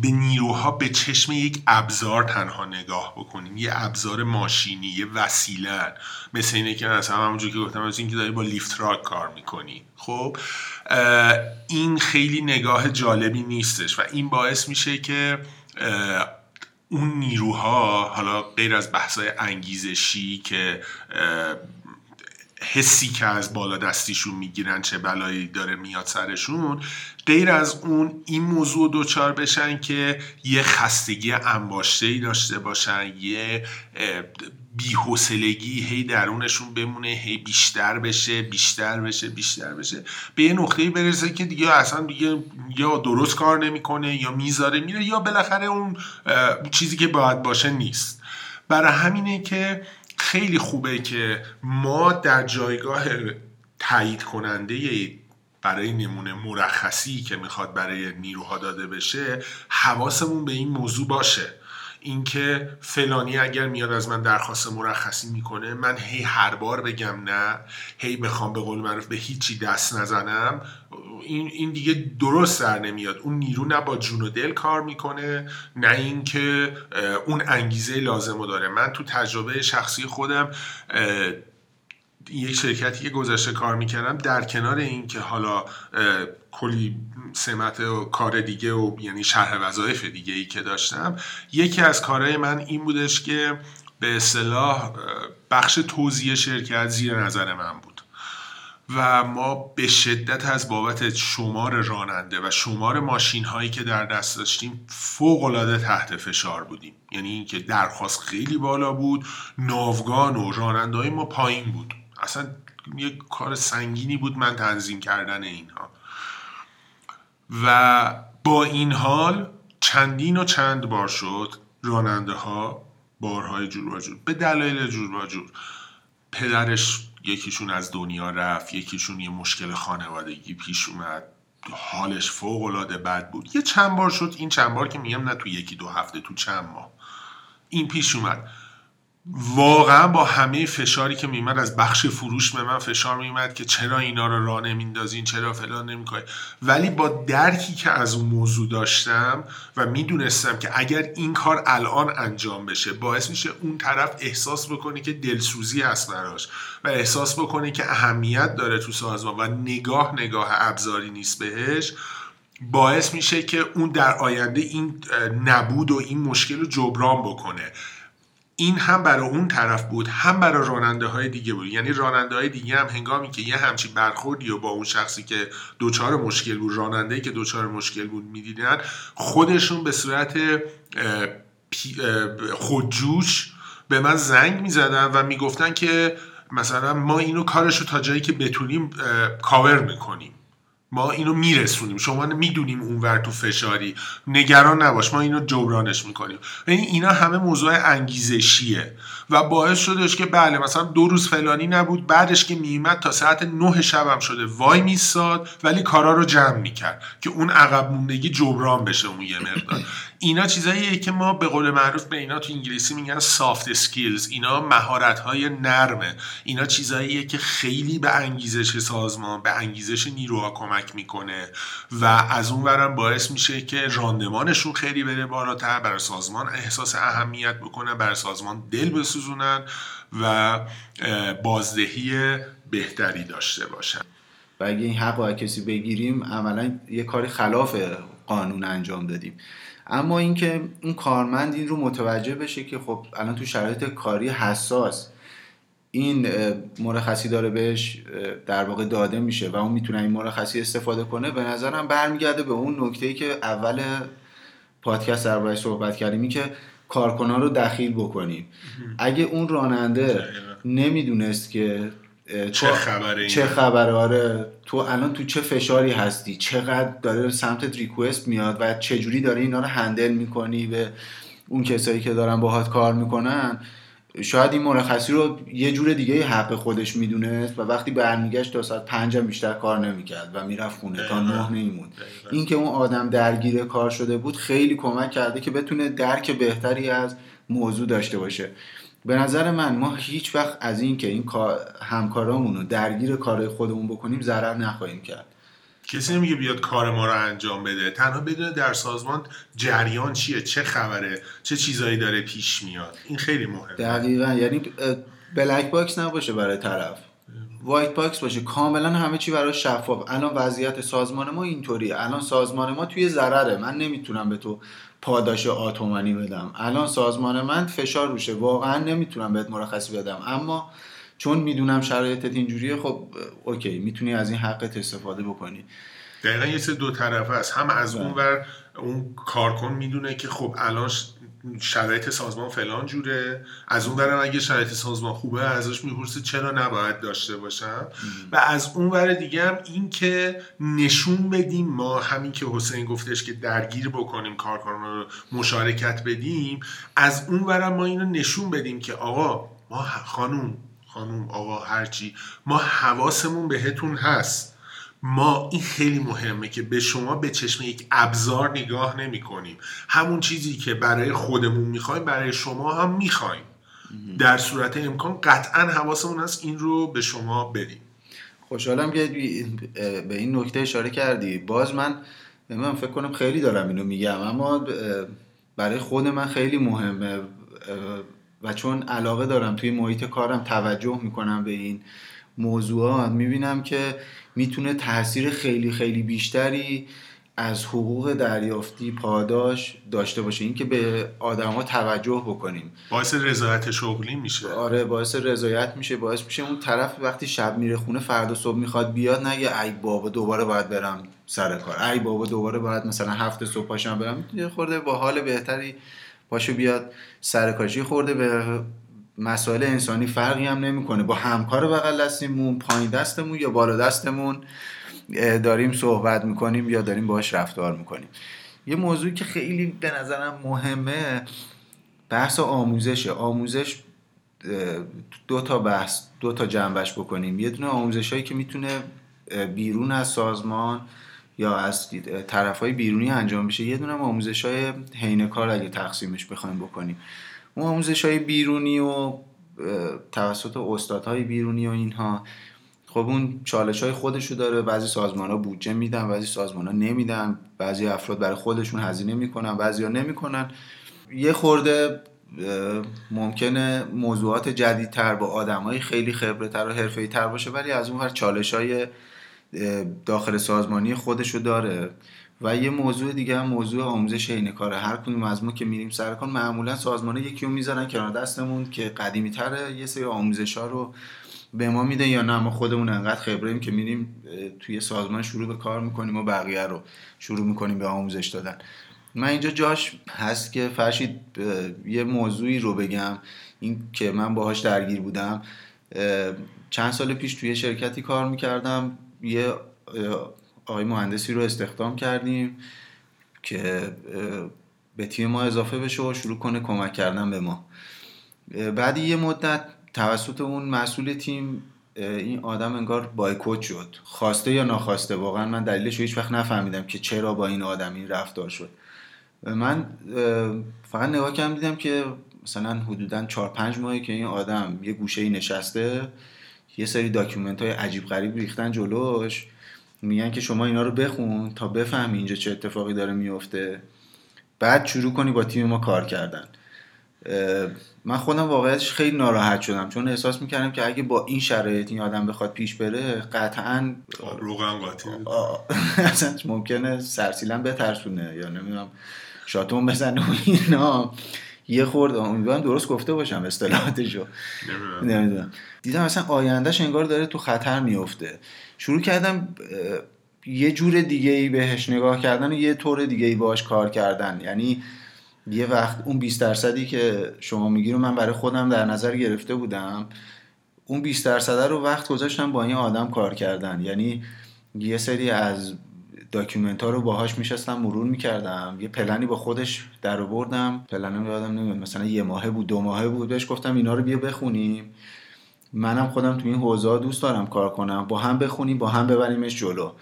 به نیروها به چشم یک ابزار تنها نگاه بکنیم. یه ابزار ماشینی یه وسیله مثل اینه که مثلا همونجور که گفتم از اینکه داری با لیفت راک کار می‌کنی. خب این خیلی نگاه جالبی نیستش و این باعث میشه که اون نیروها حالا غیر از بحثای انگیزشی که حسی که از بالا دستیشون می‌گیرن چه بلایی داره میاد سرشون غیر از اون این موضوع دوچار بشن که یه خستگی انباشته ای داشته باشن یه بیحسلگی هی درونشون بمونه هی بیشتر بشه بیشتر بشه بیشتر بشه. به یه نقطه برسه که دیگه اصلا دیگه یا درست کار نمی‌کنه یا می‌ذاره میره یا بالاخره اون چیزی که باید باشه نیست. برای همینه که خیلی خوبه که ما در جایگاه تایید کننده برای نمونه مرخصی که می‌خواد برای نیروها داده بشه حواسمون به این موضوع باشه. اینکه فلانی اگر میاد از من درخواست مرخصی می‌کنه من هی هر بار بگم نه هی بخوام به قول معروف به هیچی دست نزنم این, این دیگه درست در نمیاد. اون نیرو نه با جون و دل کار می‌کنه نه اینکه اون انگیزه لازم رو داره. من تو تجربه شخصی خودم یک شرکتی که گذشته کار می‌کردم در کنار این که حالا کلی سمت و کار دیگه و یعنی شرح وظایف دیگه ای که داشتم یکی از کارهای من این بودش که به اصطلاح بخش توزیع شرکت زیر نظر من بود. و ما به شدت از بابت شمار راننده و شمار ماشین هایی که در دست داشتیم فوق العاده تحت فشار بودیم. یعنی اینکه درخواست خیلی بالا بود ناوگان و راننده های ما پایین بود. اصلا یک کار سنگینی بود من تنظیم کردن اینها. و با این حال چندین و چند بار شد راننده ها بارهای جور جور به دلایل جور جور. پدرش یکیشون از دنیا رفت یکیشون یه مشکل خانوادگی پیش اومد. حالش فوق العاده بد بود. یه چند بار شد این چند بار که میگم نه تو یکی دو هفته تو چند ماه. این پیش اومد. واقعا با همه فشاری که میمد از بخش فروش به من فشار میمد که چرا اینا رو راه نمیندازین چرا فلان نمی‌کنی ولی با درکی که از اون موضوع داشتم و می‌دونستم که اگر این کار الان انجام بشه باعث میشه اون طرف احساس بکنه که دلسوزی هست براش و احساس بکنه که اهمیت داره تو سازمان و نگاه نگاه ابزاری نیست بهش باعث میشه که اون در آینده این نبود و این مشکل رو جبران بکنه. این هم برای اون طرف بود هم برای راننده های دیگه بود. یعنی راننده های دیگه هم هنگامی که یه همچین برخوردی و با اون شخصی که دوچار مشکل بود راننده که دوچار مشکل بود می‌دیدن خودشون به صورت خودجوش به من زنگ می‌زدن و می‌گفتن که مثلا ما اینو کارش رو تا جایی که بتونیم کاور می‌کنیم. ما اینو میرسونیم. شما می‌دونیم اونور تو فشاری. نگران نباش. ما اینو جبرانش می‌کنیم. یعنی اینا همه موضوع انگیزشیه. و باعث شدش که بله مثلا دو روز فلانی نبود بعدش که میومد تا ساعت نه شبم شده وای میستاد ولی کارا رو جمع می‌کرد که اون عقب موندگی جبران بشه اون یه مقدار. اینا چیزاییه که ما به قول معروف به اینا تو انگلیسی میگن soft skills اینا مهارت های نرمه. اینا چیزاییه که خیلی به انگیزش سازمان به انگیزش نیروها کمک می‌کنه و از اون ورم باعث میشه که راندمانشون خیلی بره بالاتر برای سازمان احساس اهمیت بکنه برای سازمان دل بسوزونن و بازدهی بهتری داشته باشن. و اگه این حق کسی بگیریم عملا یه کاری خلاف قانون انجام دادیم. اما اینکه اون کارمند این رو متوجه بشه که خب الان تو شرایط کاری حساس این مرخصی داره بهش در واقع داده میشه و اون می‌تونه این مرخصی استفاده کنه به نظرم برمیگرده به اون نکته که اول پادکست درباره صحبت کردیم که کارکنان رو دخیل بکنیم اگه اون راننده نمی‌دونست که چه خبره چه خبره آره. تو الان تو چه فشاری هستی؟ چقدر داره سمتت ریکوست میاد و چجوری داره اینا رو هندل می‌کنی به اون کسایی که دارن باهات کار می‌کنن؟ شاید این مرخصی رو یه جور دیگه حق خودش می‌دونست و وقتی برمیگشت تا ساعت پنج بیشتر کار نمی‌کرد و می‌رفت خونه تا نه نمیموند. این که اون آدم درگیر کار شده بود خیلی کمک کرده که بتونه درک بهتری از موضوع داشته باشه. به نظر من ما هیچ وقت از این که این همکارامون رو درگیر کار خودمون بکنیم ضرر نخواهیم کرد. کسی نمیگه بیاد کار ما رو انجام بده. تنها بدونه در سازمان جریان چیه چه خبره چه چیزایی داره پیش میاد. این خیلی مهمه. دقیقا. یعنی black box نباشه برای طرف. white box باشه. کاملا همه چی برای شفاف. الان وضعیت سازمان ما اینطوریه. الان سازمان ما توی ضرره. من نمی‌تونم به تو پاداش آنچنانی بدم. الان سازمان من فشار روشه. واقعا نمی‌تونم بهت مرخصی بدم. اما چون می‌دونم شرایطت اینجوریه خب okay می‌تونی از این حقت استفاده بکنی. دقیقا یه سه دو طرفه است. هم از اون بله. ور اون کارکن می‌دونه که خب الان شرایط سازمان فلان جوره. از اون برم اگه شرایط سازمان خوبه ازش می‌پرسه چرا نباید داشته باشم؟ و از اون ور دیگه هم این که نشون بدیم ما همین که حسین گفتش که درگیر بکنیم کارکنان رو مشارکت بدیم از اون برم ما اینو نشون بدیم که آقا ما خانوم خانوم آقا هرچی. ما حواسمون بهتون هست. ما این خیلی مهمه که به شما به چشم یک ابزار نگاه نمی کنیم همون چیزی که برای خودمون می‌خوایم برای شما هم می‌خوایم. در صورت امکان قطعا حواسمون هست این رو به شما بدیم. خوشحالم که به این نکته اشاره کردی. باز من من فکر کنم خیلی دارم اینو میگم اما برای خود من خیلی مهمه. و چون علاقه دارم توی محیط کارم توجه می‌کنم به این موضوعات. می‌بینم که می‌تونه تاثیر خیلی خیلی بیشتری از حقوق دریافتی پاداش داشته باشه. اینکه به آدما توجه بکنیم. باعث رضایت شغلی میشه. آره باعث رضایت میشه. باعث میشه اون طرف وقتی شب میره خونه فردا صبح می‌خواد بیاد نگه ای بابا دوباره باید برم سر کار. ای بابا دوباره باید مثلا هفت صبح پاشم برم. یه خورده با حال بهتری پاشو بیاد سر کارشی خورده به مسائل انسانی فرقی هم نمی‌کنه. با همکار بغل دستمون پایین دستمون یا بالا دستمون داریم صحبت می‌کنیم یا داریم باش رفتار می‌کنیم. یه موضوعی که خیلی به نظرم مهمه بحث آموزشه. آموزش دو تا بحث دو تا جنبش بکنیم. یه دونه آموزش هایی که می‌تونه بیرون از سازمان یا از طرف های بیرونی انجام بشه یه دونه آموزش های حین کار اگه تقسیمش بخوایم بکنیم. اون آموزش های بیرونی و توسط استادهای بیرونی و اینها خب اون چالش های خودشو داره. بعضی سازمان ها بودجه میدن بعضی سازمان ها نمیدن. بعضی افراد برای خودشون هزینه می‌کنن بعضی ها نمی‌کنن. یه خورده ممکنه موضوعات جدیدتر با آدم های خیلی خبره تر و حرفه تر باشه ولی از اون چالش های داخل سازمانی خودشو داره. و یه موضوع دیگه هم موضوع آموزش عین کاره. هر کدوم از ما که میریم سر کار معمولا سازمان یکی رو می‌ذارن کنار دستمون که قدیمی تره یه سری آموزش ها رو به ما میده یا نه. ما خودمون انقدر خبره که میریم توی سازمان شروع به کار می‌کنیم و بقیه رو شروع می‌کنیم به آموزش دادن. من اینجا جاش هست که فرشید یه موضوعی رو بگم. این که من باهاش درگیر بودم. چند سال پیش توی شرکتی کار می‌کردم. یه آقای مهندسی رو استخدام کردیم که به تیم ما اضافه بشه و شروع کنه کمک کردن به ما. بعد یه مدت توسط اون مسئول تیم این آدم انگار بایکوت شد. خواسته یا ناخواسته واقعا من دلیلش رو هیچ وقت نفهمیدم که چرا با این آدم این رفتار شد. من فقط نگاه کردم دیدم که مثلا حدودا 4 5 ماهی که این آدم یه گوشه ای نشسته یه سری داکیومنت های عجیب غریب ریختن جلوش. میگن که شما اینا رو بخون تا بفهمی اینجا چه اتفاقی داره میفته. بعد شروع کنی با تیم ما کار کردن. من خودم واقعیتش خیلی ناراحت شدم چون احساس می‌کردم که اگه با این شرایط این آدم بخواد پیش بره قطعا روغن قاطی ممکنه سرسیلن بترسونه یا نمی‌دونم شاتون بزنه و اینا. یه خورد امیدوارم درست گفته باشم اصطلاحاتشو. نمی‌دونم. دیدم اصلا آیندهش انگار داره تو خطر میفته شروع کردم یه جور دیگه ای بهش نگاه کردن و یه طور دیگه ای باش کار کردن. یعنی یه وقت اون 20 درصدی که شما میگی رو من برای خودم در نظر گرفته بودم اون 20 درصد رو وقت گذاشتم با این آدم کار کردن. یعنی یه سری از document ها رو باهاش میشستم مرور می‌کردم. یه پلنی با خودش در بردم پلنم یادم نمیاد مثلا یه ماهه بود دو ماهه بود. بهش گفتم اینا رو بیا بخونیم. منم خودم تو این حوزه دوست دارم کار کنم. با هم بخونیم با هم ببریمش جلو.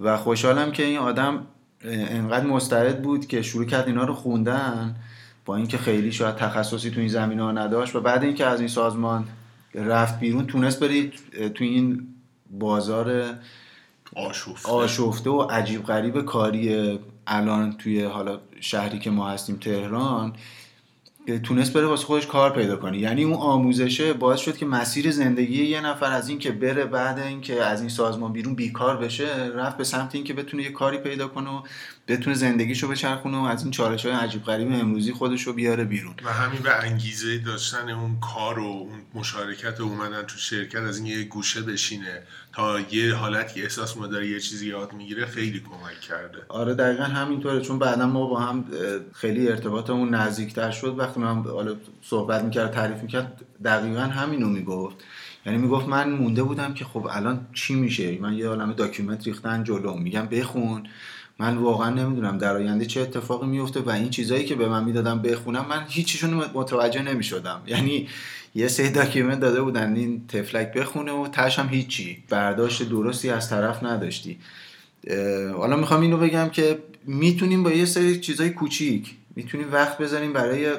و خوشحالم که این آدم انقدر مستعد بود که شروع کرد اینا رو خوندن. با اینکه خیلی شاید تخصصی تو این زمینه ها نداشت. و بعد اینکه از این سازمان رفت بیرون تونست برید تو این بازار آشفته. آشفته و عجیب غریب کاری الان توی حالا شهری که ما هستیم تهران تونست بره واسه خودش کار پیدا کنه یعنی اون آموزشه باعث شد که مسیر زندگی یه نفر از این که بره بعد اینکه از این سازمان بیرون بیکار بشه رفت به سمت اینکه بتونه یه کاری پیدا کنه و بتونه زندگیشو بچرخونه و از این چالش های عجیب غریب امروزی خودش رو بیاره بیرون. و همین به انگیزه داشتن اون کار و اون مشارکت و اومدن تو شرکت از این یه گوشه بشینه تا یه حالتی احساس ما داره یه چیزی یاد می‌گیره خیلی کمک کرده. آره دقیقا همینطوره چون بعدا ما با هم خیلی ارتباطمون نزدیکتر شد. وقتی من حالا صحبت می‌کرد تعریف می‌کرد دقیقا همینو می‌گفت. یعنی می‌گفت من مونده بودم که خب الان چی میشه؟ من یه عالمه document ریختن جلو. میگم بخون. من واقعا نمی‌دونم در آینده چه اتفاقی میفته و این چیزایی که به من می‌دادم بخونم من هیچیشون متوجه نمی‌شدم. یعنی یه سه document داده بودن این طفلک بخونه و تهش هم هیچی. برداشت درستی از طرف نداشتی. حالا می‌خوام اینو بگم که می‌تونیم با یه سری چیزای کوچیک می‌تونیم وقت بذاریم برای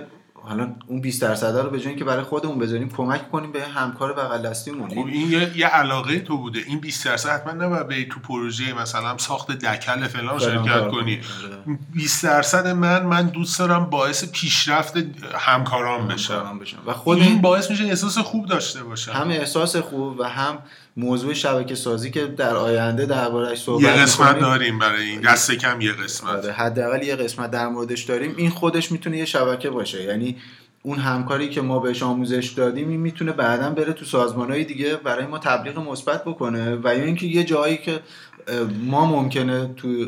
حالا اون 20 درصد رو به جای اینکه برای خودمون بذاریم کمک کنیم به همکار بغل دستیمون. خب این یه, یه علاقه تو بوده. این 20 درصد حتما نباید به تو پروژه مثلا ساخت دکل فلان شرکت کنی. 20 درصد من من دوست دارم باعث پیشرفت همکاران بشم. و خود این باعث میشه احساس خوب داشته باشم. هم احساس خوب و هم موضوع شبکه سازی که در آینده دربارش صحبت یه قسمت داریم برای این. دست کم یه قسمت. آره، حداقل یه قسمت در موردش داریم. این خودش می‌تونه یه شبکه باشه. یعنی اون همکاری که ما بهش آموزش دادیم این می‌تونه بعدا بره تو سازمانهای دیگه برای ما تبلیغ مثبت بکنه و یا اینکه یه جایی که ما ممکنه تو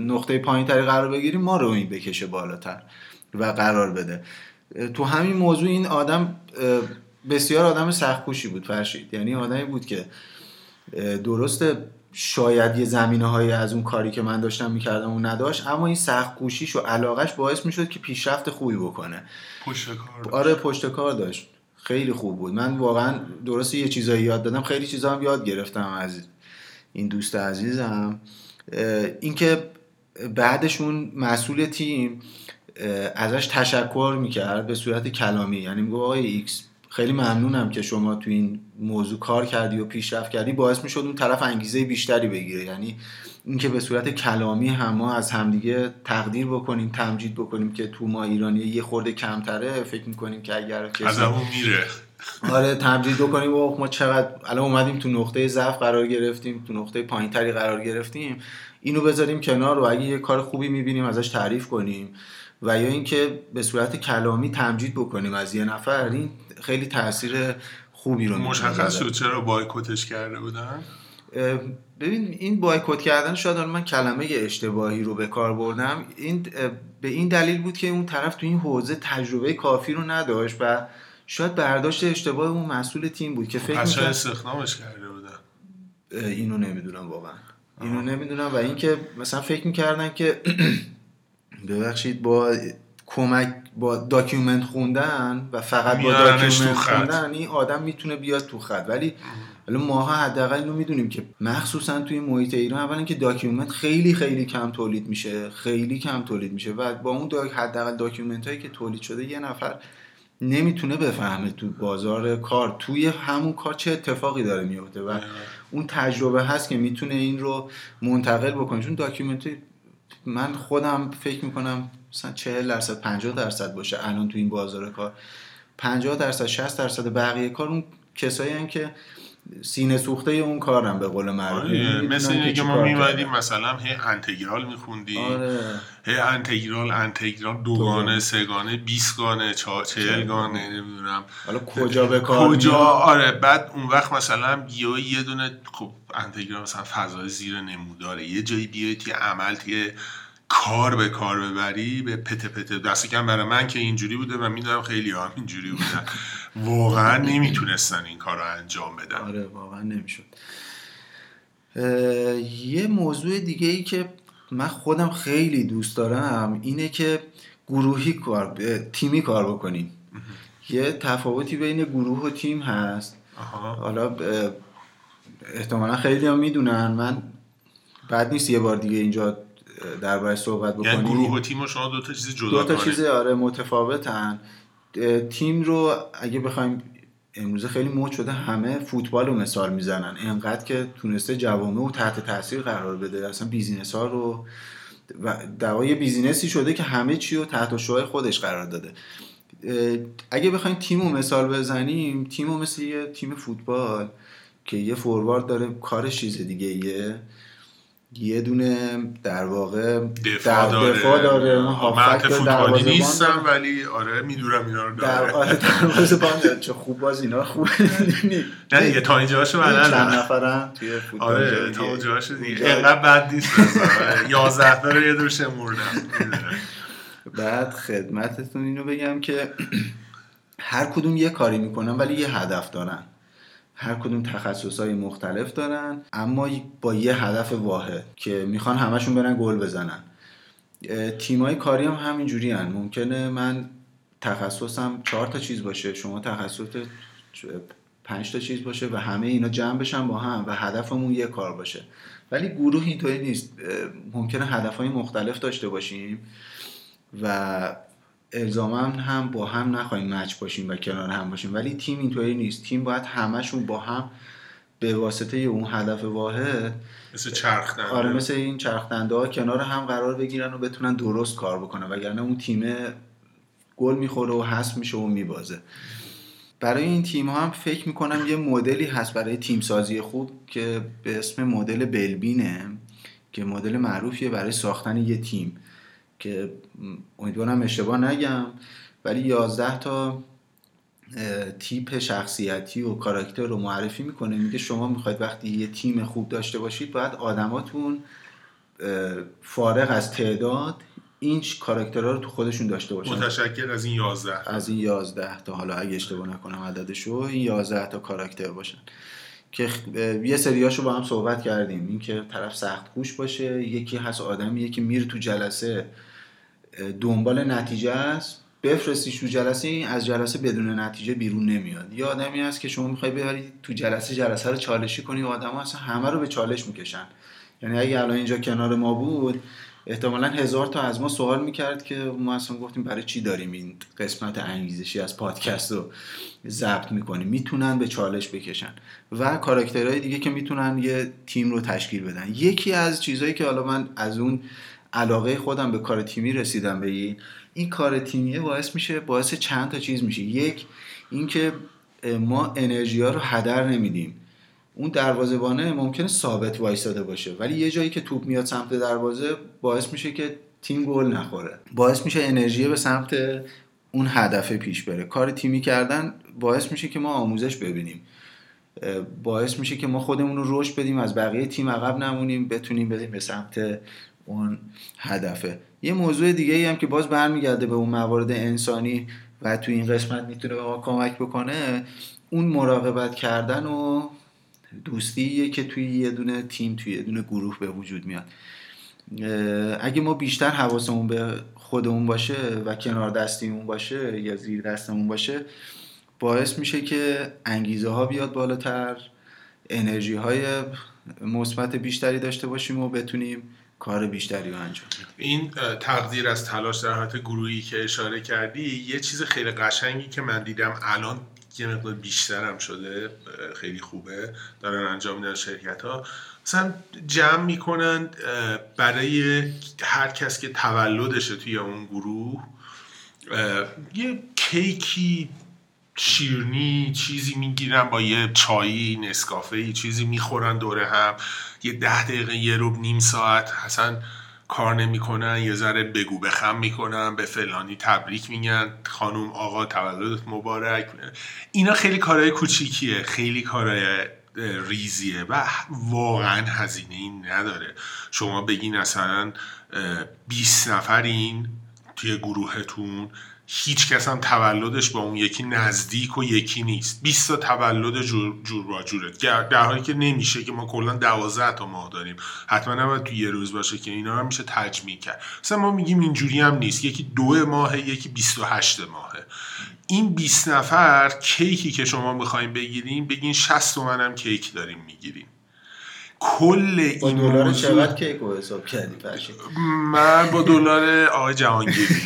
نقطه پایین تری قرار بگیریم ما رو این بکشه بالاتر و قرار بده. تو همین موضوع این آدم بسیار آدم سختکوشی بود فرشید. یعنی آدمی بود که درسته شاید یه زمینه های از اون کاری که من داشتم می‌کردم اون نداشت اما این سخت کوشیش و علاقش باعث می‌شد که پیشرفت خوبی بکنه. پشت کار آره پشت کار داشت. خیلی خوب بود. من واقعا درسته یه چیزایی یاد دادم. خیلی چیزا هم یاد گرفتم از این دوست عزیزم. اینکه بعدشون مسئول تیم ازش تشکر می‌کرد به صورت کلامی. یعنی می‌گفت آقای ایکس خیلی ممنونم که شما تو این موضوع کار کردی و پیشرفت کردی. باعث می‌شد اون طرف انگیزه بیشتری بگیره. یعنی اینکه به صورت کلامی هم ما از همدیگه تقدیر بکنیم تمجید بکنیم که تو ما ایرانی یه خورده کمتره. فکر می‌کنیم که اگر از همون میره. آره تمجید بکنیم. و ما چقدر الان اومدیم تو نقطه ضعف قرار گرفتیم تو نقطه پایینتری قرار گرفتیم. اینو بذاریم کنار و اگه یه کار خوبی می‌بینیم ازش تعریف کنیم. و یا اینکه به صورت کلامی تمجید بکنیم از یه نفر. این خیلی تاثیر خوبی رو مشخص شد چرا بایکوتش کرده بودن؟ ببین این بایکوت کردن شاید من کلمه اشتباهی رو به کار بردم. این به این دلیل بود که اون طرف تو این حوزه تجربه کافی رو نداشت و شاید برداشت اشتباه اون مسئول تیم بود که فکر می‌کرد استخدامش کرده بودن. اینو نمی‌دونم واقعا. اینو نمی‌دونم و اینکه مثلا فکر می‌کردن که ببخشید با کمک با document خوندن و فقط با document خوندن این آدم می‌تونه بیاد تو خط. ولی حالا ماها حداقل اینو می‌دونیم که مخصوصا توی محیط ایران اولا که document خیلی خیلی کم تولید میشه خیلی کم تولید میشه و با اون حداقل document هایی که تولید شده یه نفر نمی‌تونه بفهمه تو بازار کار توی همون کار چه اتفاقی داره میفته و اون تجربه هست که می‌تونه این رو منتقل بکنه. چون document من خودم فکر می‌کنم مثلا 40 درصد 50 درصد باشه الان تو این بازار کار. 50 درصد 60 درصد بقیه کار اون کسایی که سینه سوخته اون کارم به قول معروف. آره. مثل اینه که ما میومدیم مثلا هی انتگرال میخوندیم. آره. هی انتگرال انتگرال دوگانه سگانه بیسگانه چهلگانه نمی‌دونم. حالا کجا به کار کجا؟ آره بعد اون وقت مثلا یه یه دونه خب انتگرال مثلا فضای زیر نموداره. یه جایی بیای توی عمل توی کار به کار ببری به پته پته دست کم برای من که اینجوری بوده و می‌دونم خیلی هم اینجوری بودن واقعا نمی‌تونستن این کار رو انجام بدن. آره واقعا نمی‌شد. یه موضوع دیگه ای که من خودم خیلی دوست دارم اینه که گروهی کار تیمی کار بکنیم. یه تفاوتی بین گروه و تیم هست. حالا احتمالا خیلی هم می‌دونن. من بعد نیست یه بار دیگه اینجا درباره صحبت یعنی بکنیم. یعنی گروه و تیم و شما دو تا چیز جدا دو تا چیز آره متفاوتن. تیم رو اگه بخوایم امروز خیلی موج شده همه فوتبال رو مثال می‌زنن. انقدر که تونسته جوامع و تحت تاثیر قرار بده. اصلا بیزینس ها رو و دوای بیزینسی شده که همه چی رو تحت شوهای خودش قرار داده. اگه بخوایم تیم رو مثال بزنیم تیم رو مثل یه تیم فوتبال که یه فوروارد داره کارش چیز دیگه یه یه دونه در واقع دفاع داره, دفاع داره. من فوتبالی نیستم ولی آره می‌دونم اینا رو داره. در آره دروازه بان چه خوب باز اینا خوب نه دیگه تا اینجاشو من چند نفرن توی فوتبال آره تا اینجاشو دیگه. اینقدر بد نیست. 11 تا رو یه دور شمردم بعد خدمتتون اینو بگم که هر کدوم یه کاری می‌کنن ولی یه هدف دارن. هر کدوم تخصص های مختلف دارن اما با یه هدف واحد که می‌خوان همشون برن گل بزنن. های کاری هم همینجوری هن. ممکنه من تخصصم چهار تا چیز باشه شما تخصص پنج تا چیز باشه و همه اینا جمع بشن با هم و هدفمون یه کار باشه. ولی گروه اینطوری نیست. ممکنه هدف های مختلف داشته باشیم و الزاما هم با هم نخواهیم مچ باشیم و کنار هم باشیم. ولی تیم اینطوری نیست. تیم باید همشون با هم به واسطه اون هدف واحد مثل چرخ آره مثل این چرخ ها کنار هم قرار بگیرن و بتونن درست کار بکنن. وگرنه اون تیم گل می‌خوره و حذف میشه و میبازه. برای این تیم ها هم فکر می‌کنم یه مدلی هست برای تیم سازی خوب که به اسم مدل بلبینه که مدل معروفیه برای ساختن یه تیم. که امیدوارم اشتباه نگم ولی 11 تا تیپ شخصیتی و کاراکتر رو معرفی می‌کنه. میگه شما می‌خواید وقتی یه تیم خوب داشته باشید باید آدماتون فارغ از تعداد این کاراکترها رو تو خودشون داشته باشن. متشکر از این 11 از این 11 تا. حالا اگه اشتباه نکنم عددشو این 11 تا کاراکتر باشن. که یه سریاشو با هم صحبت کردیم. این که طرف سخت کوش باشه یکی هست آدمیه که میره تو جلسه دنبال نتیجه است. بفرستیش تو جلسه این از جلسه بدون نتیجه بیرون نمیاد. یه آدمی هست که شما می‌خوای ببری تو جلسه جلسه رو چالشی کنی و آدم اصلا همه رو به چالش می‌کشن. یعنی اگه الان اینجا کنار ما بود احتمالا هزار تا از ما سوال می‌کرد که ما اصلا گفتیم برای چی داریم این قسمت انگیزشی از پادکست رو ضبط می‌کنیم؟ می‌تونن به چالش بکشن. و کاراکترهای دیگه که می‌تونن یه تیم رو تشکیل بدن. یکی از چیزهایی که حالا من از اون علاقه خودم به کار تیمی رسیدم به این. این کار تیمیه باعث میشه باعث چند تا چیز میشه. یک اینکه ما انرژی ها رو هدر نمیدیم. اون دروازه‌بانه ممکنه ثابت وایستاده باشه ولی یه جایی که توپ میاد سمت دروازه باعث میشه که تیم گل نخوره. باعث میشه انرژی به سمت اون هدف پیش بره. کار تیمی کردن باعث میشه که ما آموزش ببینیم. باعث میشه که ما خودمون رو رشد بدیم از بقیه تیم عقب نمونیم بتونیم بریم به سمت اون هدفه. یه موضوع دیگه ای هم که باز برمیگرده به اون موارد انسانی و تو این قسمت می‌تونه به ما کمک بکنه اون مراقبت کردن و دوستیه که توی یه دونه تیم توی یه دونه گروه به وجود میاد. اگه ما بیشتر حواسمون به خودمون باشه و کنار دستیمون باشه یا زیر دستمون باشه باعث میشه که انگیزه ها بیاد بالاتر انرژی های مثبت بیشتری داشته باشیم و بتونیم کار بیشتری رو انجام این تقدیر از تلاش در حالت گروهی که اشاره کردی یه چیز خیلی قشنگی که من دیدم الان یه مقدار بیشتر هم شده خیلی خوبه دارن انجام میدن شرکت ها مثلا جمع می‌کنن برای هر کس که تولدشه توی اون گروه یه کیکی شیرنی چیزی می‌گیرن با یه چایی نسکافه چیزی می‌خورن دوره هم. یه ده دقیقه یه روب نیم ساعت اصلا کار نمی‌کنن یه ذره بگو بخم می‌کنن به فلانی تبریک میگن خانم آقا تولدت مبارک. اینا خیلی کارهای کوچیکیه خیلی کارهای ریزیه. و واقعا هزینه این نداره. شما بگین مثلا 20 نفرین توی گروهتون هیچ کس هم تولدش با اون یکی نزدیک و یکی نیست. 20 تا تولد جور, جور با جوره در حالی که نمیشه که ما کلا 12 تا ماه داریم. حتما نباید تو یه روز باشه که اینا هم میشه تجمیع کرد. مثلا ما میگیم اینجوری هم نیست. یکی دو ماهه یکی 28 ماهه. این 20 نفر کیکی که شما می‌خوایم بگیریم بگین 60 تومن هم کیک داریم می‌گیریم. کل این دلار چقدر کیک رو حساب کردی من با دلار آقای جهانگیری.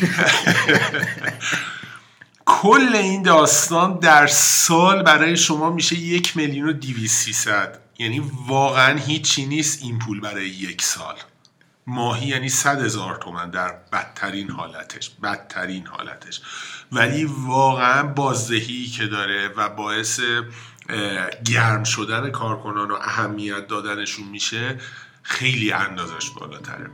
کل این داستان در سال برای شما میشه یک میلیون و سیصد. یعنی واقعا هیچی نیست این پول برای یک سال. ماهی یعنی صد هزار تومن در بدترین حالتش بدترین حالتش. ولی واقعا بازدهی که داره و باعث گرم شدن کارکنان و اهمیت دادنشون میشه خیلی اندازش بالاتره.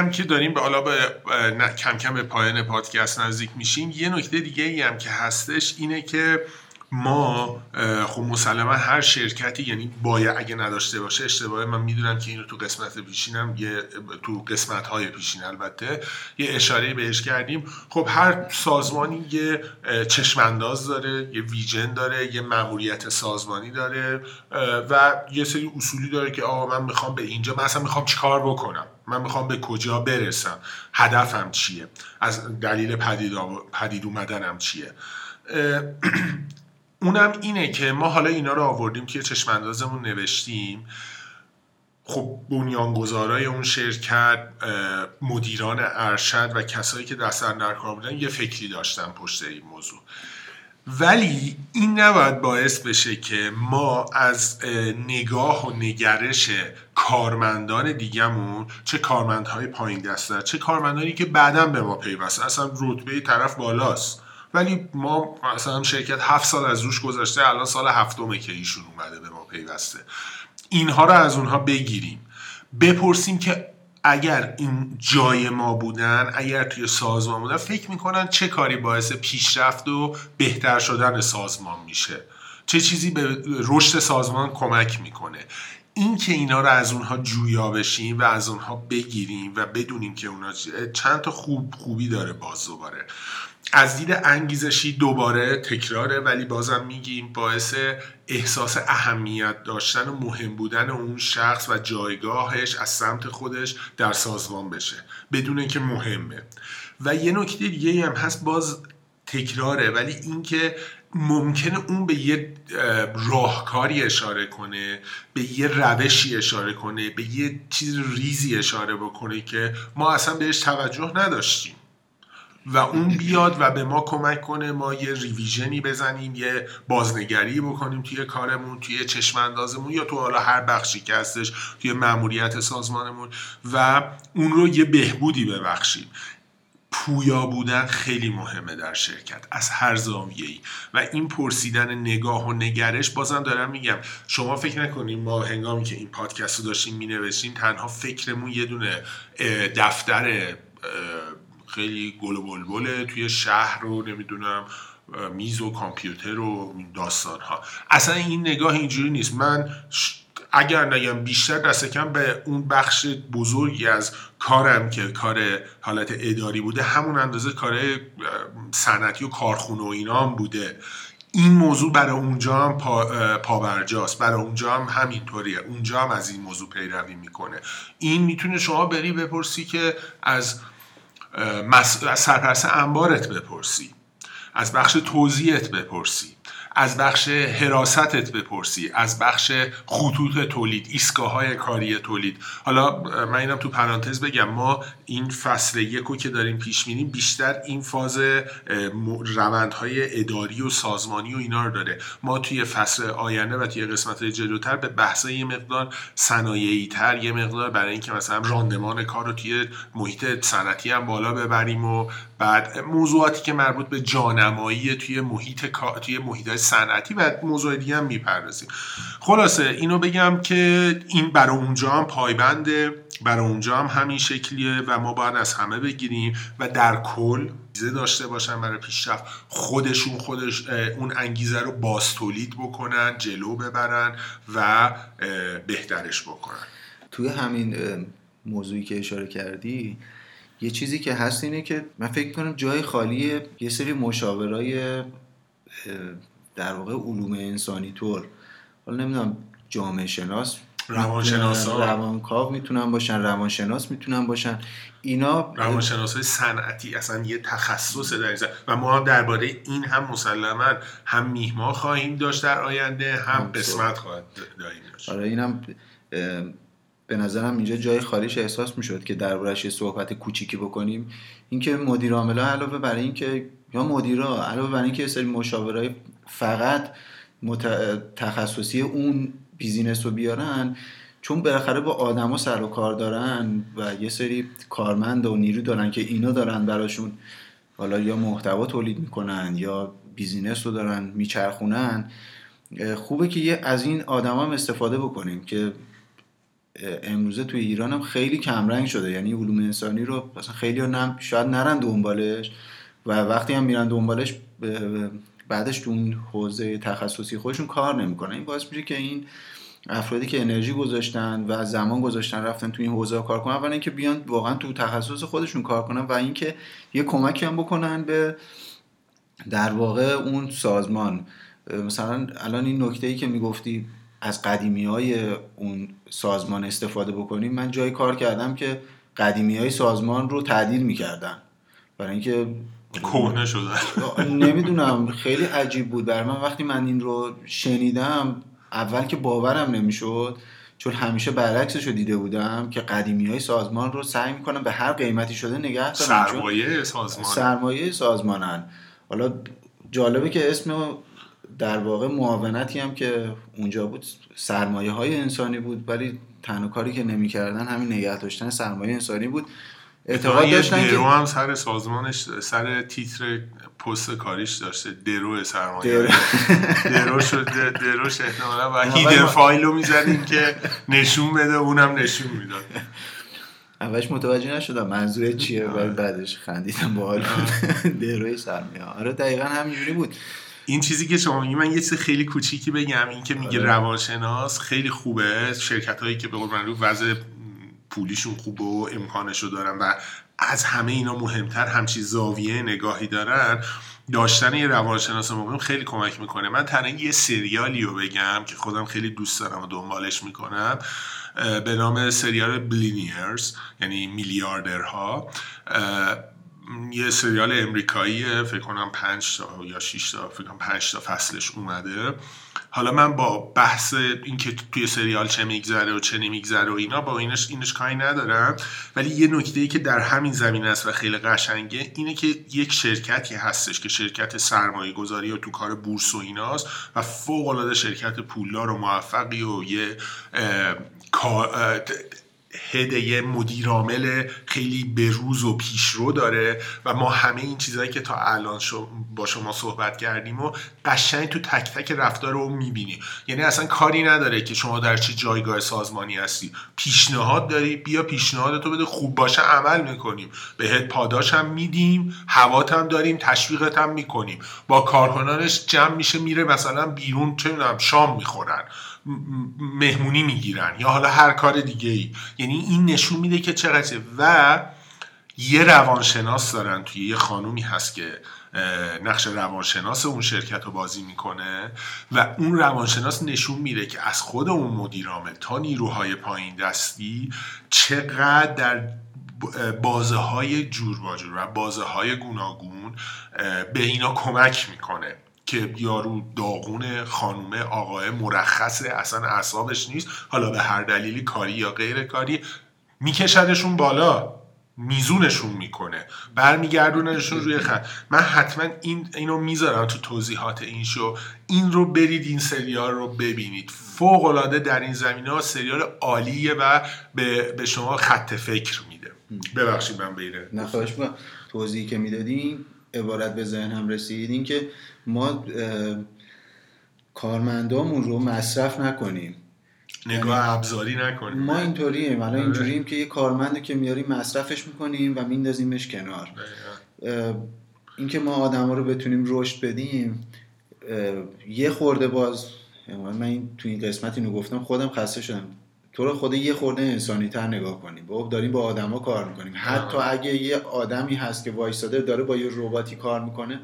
هم که داریم به حالا به کم کم به پایان پادکست نزدیک میشیم یه نکته دیگه ای هم که هستش اینه که ما خب مسلما هر شرکتی یعنی باید اگه نداشته باشه اشتباهه. من می‌دونم که اینو تو قسمت پیشینم یه تو قسمت های پیشین البته یه اشاره بهش کردیم. خب هر سازمانی یه چشمانداز داره یه ویژن داره یه ماموریت سازمانی داره و یه سری اصولی داره که آقا من می‌خوام به اینجا من اصلا می‌خوام چیکار بکنم؟ من می‌خوام به کجا برسم؟ هدفم چیه؟ از دلیل پدید, پدید اومدنم چیه؟ اونم اینه که ما حالا اینا رو آوردیم که چشماندازمون نوشتیم. خب بنیانگذارای اون شرکت مدیران ارشد و کسایی که دست در کار بودن یه فکری داشتن پشت این موضوع. ولی این نباید باعث بشه که ما از نگاه و نگرش کارمندان دیگمون چه کارمندهای پایین دسته چه کارمندانی که بعدا به ما پیوسته. اصلا رتبه طرف بالاست. ولی ما مثلا شرکت هفت سال از روش گذاشته الان سال هفتمه که ایشون اومده به ما پیوسته. اینها رو از اونها بگیریم. بپرسیم که اگر این جای ما بودن اگر توی سازمان بودن فکر می‌کنن چه کاری باعث پیشرفت و بهتر شدن سازمان میشه. چه چیزی به رشد سازمان کمک می‌کنه. این که اینا رو از اونها جویا بشیم و از اونها بگیریم و بدونیم که اونا چند تا خوب خوبی داره باز دوباره. از دید انگیزشی دوباره تکراره ولی بازم میگیم باعث احساس اهمیت داشتن و مهم بودن اون شخص و جایگاهش از سمت خودش در سازمان بشه. بدون که مهمه. و یه نکته دیگه هم هست باز تکراره ولی اینکه ممکنه اون به یه راهکاری اشاره کنه به یه روشی اشاره کنه به یه چیز ریزی اشاره بکنه که ما اصلا بهش توجه نداشتیم. و اون بیاد و به ما کمک کنه ما یه ریویژنی بزنیم یه بازنگری بکنیم توی کارمون توی چشماندازمون یا تو حالا هر بخشی که هستش توی مأموریت سازمانمون و اون رو یه بهبودی ببخشیم. پویا بودن خیلی مهمه در شرکت از هر زاویه ای و این پرسیدن نگاه و نگرش بازم دارم میگم شما فکر نکنیم ما هنگامی که این پادکست رو داشتیم مینوشتیم تنها فکرمون یه دونه دفتر خیلی گل و بلبله توی شهر رو نمی‌دونم میز و کامپیوتر و داستان ها اصلا این نگاه اینجوری نیست. من اگر نگم بیشتر دست کم به اون بخش بزرگی از کارم که کار حالت اداری بوده همون اندازه کار صنعتی و کارخونه و اینا هم بوده. این موضوع برای اونجا هم پا، پابرجاست. برای اونجا هم همینطوریه. اونجا هم از این موضوع پیروی می‌کنه. این می‌تونه شما بری بپرسی که از سرپرست انبارت بپرسی. از بخش توضیحت بپرسی. از بخش حراستت بپرسی از بخش خطوط تولید ایستگاه های کاری تولید. حالا من اینم تو پرانتز بگم ما این فصل یکو که داریم پیش میریم بیشتر این فاز روندهای اداری و سازمانی و اینا رو داره. ما توی فصل آینده و توی قسمت جلوتر به بحث یه مقدار صنایعی تر یه مقدار برای اینکه مثلا راندمان کار رو توی محیط صنعتی هم بالا ببریم و بعد موضوعاتی که مربوط به جانمایی توی محیط توی محیط صنعتی و موضوع دیگه هم می‌پردازیم. خلاصه اینو بگم که این برای اونجا هم پایبنده برای اونجا هم همین شکلیه و ما باید از همه بگیریم و در کل انگیزه داشته باشن برای پیشرفت. خودشون خودش اون انگیزه رو باز تولید بکنن جلو ببرن و بهترش بکنن. توی همین موضوعی که اشاره کردی یه چیزی که هست اینه که من فکر کنم جای خالی یه سری مشاورای در واقع علوم انسانی طور. حالا نمی‌دونم جامعه شناس روانشناس روانکاو می‌تونن باشن روانشناس می‌تونن باشن. اینا روانشناس های صنعتی اصلا یه تخصص در و ما هم درباره این هم مسلما هم میهما خواهیم داشت در آینده هم قسمت خواهد داشت. آره اینم به نظرم اینجا جای خالیش احساس می‌شد که دربارش یه صحبت کوچیکی بکنیم. اینکه مدیر عاملا علاوه بر اینکه یا مدیرا علاوه بر اینکه سری مشاورای فقط تخصصی اون business رو بیارن چون بالاخره با آدما سر و کار دارن و یه سری کارمند و نیرو دارن که اینا دارن براشون. حالا یا محتوا تولید می‌کنن یا business رو دارن میچرخونن. خوبه که یه از این آدما هم استفاده بکنیم که امروزه توی ایران هم خیلی کمرنگ شده. یعنی علوم انسانی رو مثلا خیلی نم شاید نرن دنبالش و وقتی هم میرن دنبالش بعدش تو اون حوزه تخصصی خودشون کار نمی‌کنن. این باعث میشه که این افرادی که انرژی گذاشتن و زمان گذاشتن رفتن تو این حوزه کار کنن اولا اینکه بیان واقعا تو تخصص خودشون کار کنن و اینکه یه کمکی هم بکنن به در واقع اون سازمان. مثلا الان این نکته ای که می‌گفتی از قدیمی های اون سازمان استفاده بکنیم من جای کار کردم که قدیمی های سازمان رو تعدیل می‌کردن. برای اینکه کهنه شده. نمی‌دونم خیلی عجیب بود. بر من وقتی من این رو شنیدم اول که باورم نمی‌شد چون همیشه برعکسش رو دیده بودم که قدیمی های سازمان رو سعی می‌کنم به هر قیمتی شده نگه دارن سرمایه سازمان. سرمایه سازمانن. حالا جالبه که اسم در واقع معاونتی هم که اونجا بود سرمایه های انسانی بود ولی تنها کاری که نمی‌کردن همین نگه داشتن سرمایه انسانی بود. اعتقاد داشتن درو هم سر سازمانش سر تیتر پست کاریش داشته درو سرمایه درو. شد دروش احتمالا و هیدر فایل رو می‌زدیم که نشون بده اونم نشون می‌داد. اولش متوجه نشدم منظورت چیه ولی آره. بعدش خندیدم باحال بود. دروی سرمیه آره دقیقا همینجوری بود. این چیزی که شما میگی من یه چیز خیلی کوچیکی بگم این که میگه آره. روانشناس خیلی خوبه. شرکت هایی که به قول معروف وضع پولیشون خوبه و امکانشو دارن و از همه اینا مهمتر همچی زاویه نگاهی دارن داشتن یه روانشناس مقیم خیلی کمک می‌کنه. من تنها یه سریالی رو بگم که خودم خیلی دوست دارم و دنبالش می‌کنم به نام سریال بلینیرز یعنی میلیاردرها. یه سریال امریکایی فکر کنم پنج تا یا 6 تا فکر کنم پنج تا فصلش اومده. حالا من با بحث اینکه توی سریال چه میگذره و چه نمیگذره و اینا با اینش اینش کاری ندارم. ولی یه نکته ای که در همین زمین است و خیلی قشنگه اینه که یک شرکتی هستش که شرکت سرمایه گذاری و تو کار بورس و ایناست و فوق العاده شرکت پولدار و موفقی و یه هد یه مدیرعامل خیلی بروز و پیشرو داره و ما همه این چیزهایی که تا الان شو با شما صحبت کردیم و قشنگ تو تک تک رفتار رو می‌بینی. یعنی اصلا کاری نداره که شما در چه جایگاه سازمانی هستی. پیشنهاد داری بیا پیشنهادتو بده خوب باشه عمل می‌کنیم. بهت پاداش هم میدیم هوات هم داریم تشویقت هم می‌کنیم. با کارکنانش جمع میشه میره مثلا بیرون چه شام می‌خورن. مهمونی می‌گیرن یا حالا هر کار دیگه ای یعنی این نشون میده که چقدر و یه روانشناس دارن. توی یه خانومی هست که نقش روانشناس اون شرکت رو بازی می‌کنه و اون روانشناس نشون میده که از خود اون مدیرعامل تا نیروهای پایین دستی چقدر در بازه های جور و بازه های گوناگون به اینا کمک می‌کنه. که یارو داغون خانومه آقای مرخصه اصلا اعصابش نیست. حالا به هر دلیلی کاری یا غیر کاری میکشدشون بالا. میزونشون می‌کنه. برمیگردونشون روی خط. من حتما این اینو می‌ذارم تو توضیحات این شو. این رو برید این سریال رو ببینید. فوق العاده در این زمینه ها سریال عالیه و به, به شما خط فکر میده. ببخشید من بیره نه خواهش می‌کنم. توضیحی که می‌دادین عبارت به ذهنم رسید. این که ما کارمندامون رو مصرف نکنیم. نگاه ابزاری نکنید ما اینطوریم. الان آره. اینجوریم که یه کارمند که میاریم مصرفش می‌کنیم و میندازیمش کنار. اه، اینکه ما آدما رو بتونیم رشد بدیم یه خورده باز یعنی من این تو این قسمت اینو گفتم خودم خسته شدم. تو رو خود یه خورده انسانی تر نگاه کنیم. با داریم با آدما کار می‌کنیم. حتی اگه یه آدمی هست که وایساده داره با یه رباتی کار می‌کنه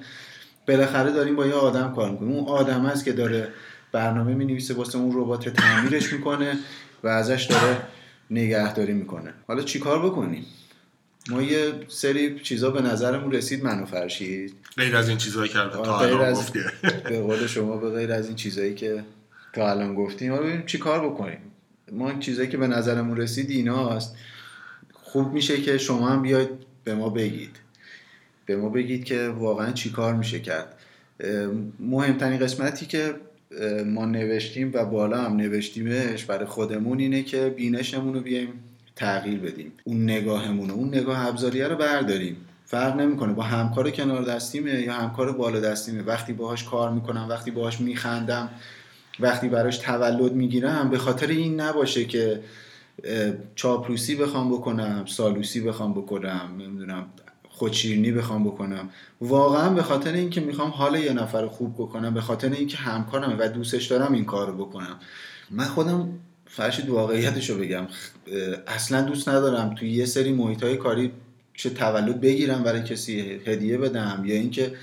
بالاخره داریم با یه آدم کار می‌کنیم. اون آدم هست که داره برنامه می‌نویسه واسه اون ربات تعمیرش می‌کنه و ازش داره نگهداری می‌کنه. حالا چیکار بکنیم؟ ما یه سری چیزا به نظرمون رسید من و فرشید. غیر از این چیزهایی که تا الان از- گفتی. به قول شما به غیر از این چیزایی که تا الان گفتیم. حالا ببینیم چی کار بکنیم. ما این چیزایی که به نظرمون رسید ایناست خوب میشه که شما هم بیاید به ما بگید. به ما بگید که واقعا چی کار میشه کرد. مهمترین قسمتی که ما نوشتیم و بالا هم نوشتیمش برای خودمون اینه که بینشمون رو بیایم تغییر بدیم. اون نگاهمون اون نگاه ابزاریه رو برداریم. فرق نمی‌کنه با همکار کنار دستیمه یا همکار بالا دستیمه. وقتی باهاش کار می‌کنم وقتی باهاش میخندم وقتی براش تولد می‌گیرم به خاطر این نباشه که چاپلوسی بخوام بکنم سالوسی بخوام بکنم نمی‌دونم خودشیرینی بخوام بکنم. واقعا به خاطر اینکه می‌خوام حال یه نفر رو خوب بکنم به خاطر اینکه همکارم و دوستش دارم این کار رو بکنم. من خودم فرشید واقعیتش رو بگم. اصلا دوست ندارم توی یه سری محیط های کاری چه تولد بگیرم برای کسی هدیه بدم یا اینکه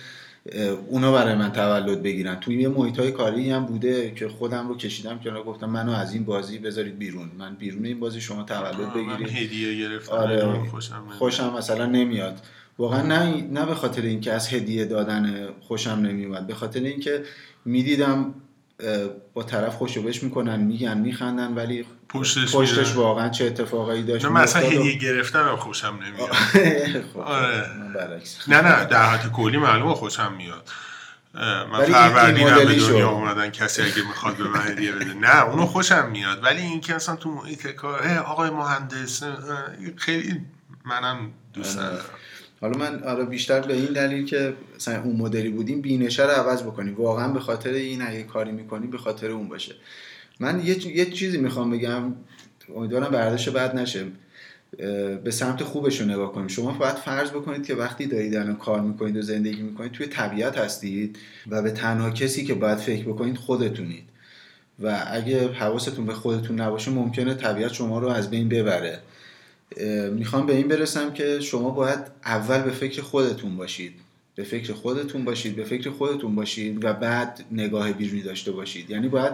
اونا برای من تولد بگیرن. توی یه محیط های کاری هم بوده که خودم رو کشیدم که گفتم منو از این بازی بذارید بیرون. من بیرون این بازی شما تولد بگیرید. هدیه گرفتم آره خوشم. خوشم مثلا نمیاد. واقعا نه نه به خاطر اینکه از هدیه دادن خوشم نمیومد به خاطر اینکه می‌دیدم با طرف خوشو بش می‌کنن میگن میخندن ولی پشتش پشتش. واقعا چه اتفاقایی داشت من اصلا هدیه گرفتن هم خوشم نمیاد خب، آره. من برعکس. نه نه در حد کلی معلومه خوشم میاد من فروردینم به دنیا. اومدن کسی اگه می‌خواد به من هدیه بده نه اونو خوشم میاد ولی این که اصلا تو محیط کار آقای مهندس خیلی منم دوست آره. ندارم حالا من آره بیشتر به این دلیل که مثلا اون مدلی بودیم بینشه رو عوض بکنیم. واقعا به خاطر این اگه کاری می‌کنیم به خاطر اون باشه. من یه, یه چیزی می‌خوام بگم. امیدوارم برداشت بد نشه. به سمت خوبش رو نگاه کنیم. شما باید فرض بکنید که وقتی دارید الان کار می‌کنید و زندگی می‌کنید توی طبیعت هستید و به تنها کسی که باید فکر بکنید خودتونید. و اگه حواستون به خودتون نباشه ممکنه طبیعت شما رو از بین ببره. می‌خوام به این برسم که شما باید اول به فکر خودتون باشید. به فکر خودتون باشید به فکر خودتون باشید و بعد نگاه بیرونی داشته باشید. یعنی باید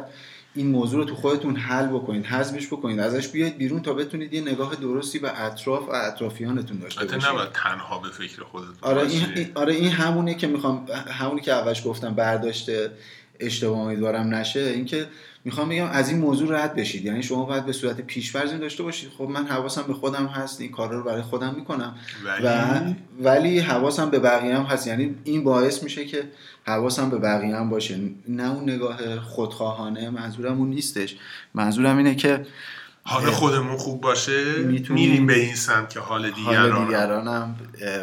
این موضوع رو تو خودتون حل بکنید حذفش بکنید ازش بیاید بیرون تا بتونید یه نگاه درستی به اطراف و اطرافیانتون داشته باشید. نباید تنها به فکر خودتون آره این آره این همونه که می‌خوام همونی که اولش گفتم برداشته اشتباه امیدوارم نشه اینکه می‌خوام بگم از این موضوع رد بشید. یعنی شما باید به صورت پیشورزی داشته باشید. خب من حواسم به خودم هست این کارا رو برای خودم می‌کنم. ولی... و ولی حواسم به بقیه هم هست. یعنی این باعث میشه که حواسم به بقیه هم باشه. نه اون نگاه خودخواهانه منظورم اون نیستش. منظورم اینه که حال خودمون خوب باشه میریم به این سمت که حال دیگران حال دیگرانم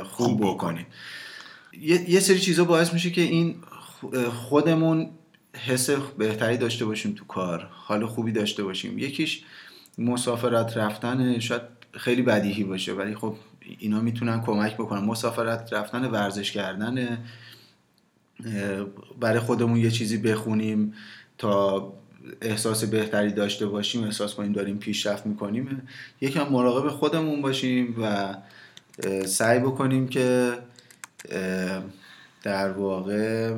خوب, خوب بکنیم. یه،, یه سری چیزا باعث میشه که این خودمون حس بهتری داشته باشیم تو کار حال خوبی داشته باشیم. یکیش مسافرت رفتن شاید خیلی بدیهی باشه ولی خب اینا می‌تونن کمک بکنن. مسافرت رفتن ورزش کردن برای خودمون یه چیزی بخونیم تا احساس بهتری داشته باشیم احساس کنیم داریم پیشرفت می‌کنیم. یکم مراقب خودمون باشیم و سعی بکنیم که در واقع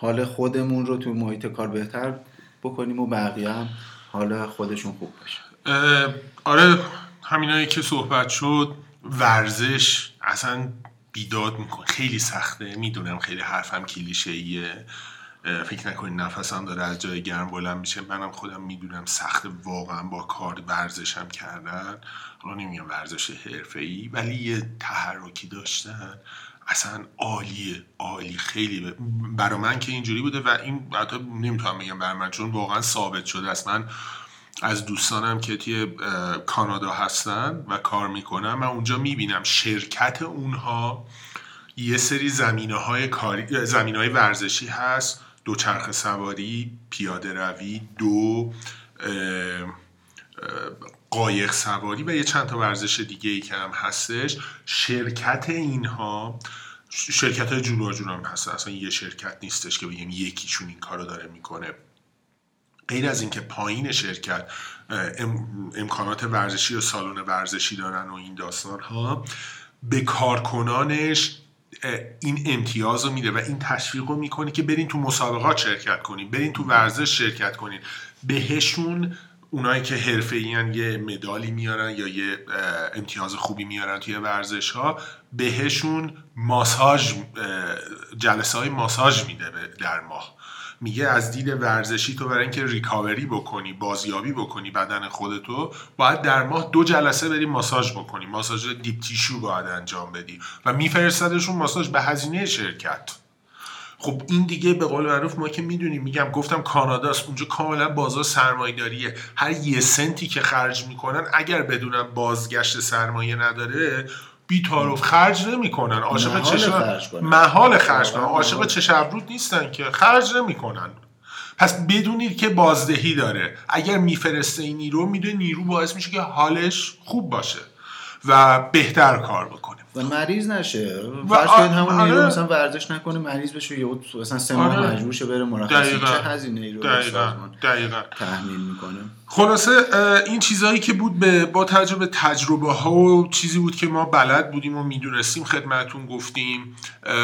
حال خودمون رو تو محیط کار بهتر بکنیم و بقیه هم حال خودشون خوب باشه. آره همینایی که صحبت شد ورزش اصلا بیداد می‌کنه. خیلی سخته. می‌دونم خیلی حرفم کلیشه ایه فکر نکنید نفسم داره از جای گرم بلند میشه. منم خودم می‌دونم سخت واقعا با کار ورزشم کردن. حالا نمیگم ورزش حرفه ای ولی یه تحرکی داشتن. اصلا عالیه عالی خیلی برای من که اینجوری بوده و این حتی نمی‌تونم بگم برای من چون واقعا ثابت شده است. من از دوستانم که توی کانادا هستن و کار می‌کنن من اونجا می‌بینم شرکت اونها یه سری زمینه های, کاری، زمینه های ورزشی هست. دو چرخ سواری پیاده روی دو قایق سواری و یه چند تا ورزش دیگه ای که هم هستش. شرکت اینها شرکت های جلو هم هست. اصلا یه شرکت نیستش که بگیم یکیشون این کارو داره می‌کنه. غیر از اینکه پایین شرکت امکانات ورزشی و سالن ورزشی دارن و این داستان ها به کارکنانش این امتیاز رو میده و این تشویق رو می‌کنه که برین تو مسابقات شرکت کنین برین تو ورزش شرکت کنین. بهشون اونایی که حرفه یه مدالی میارن یا یه امتیاز خوبی میارن توی ورزش ها بهشون ماساژ جلسه های ماساژ میده در ماه. میگه از دید ورزشی تو برای اینکه ریکاوری بکنی بازیابی بکنی بدن خودتو باید در ماه دو جلسه بری ماساژ بکنی. ماساژ دیپ تیشو باید انجام بدی. و میفرستدشون ماساژ به هزینه شرکت. خب این دیگه به قول معروف ما که می‌دونیم میگم گفتم کاناداست اونجا کاملا بازار سرمایه‌داریه. هر یه سنتی که خرج می‌کنن اگر بدونن بازگشت سرمایه نداره بی تعارف خرج نمی‌کنن. عاشق چشم محال خرج کنن. عاشق چش نیستن که. خرج نمی‌کنن. پس بدونید که بازدهی داره. اگر میفرسته این نیرو می‌دونه نیرو باعث میشه که حالش خوب باشه و بهتر کار بکنه. و مریض نشه. فرض کنید همون نیرو آره. مثلا ورزش نکنه مریض بشه یا مثلا سه ماه آره. مجبور شه بره مرخصی. چه هزینه رو دقیقاً. تحمیل می‌کنه؟ خلاصه این چیزهایی که بود به با تجربه تجربه ها و چیزی بود که ما بلد بودیم و می‌دونستیم خدمتون گفتیم.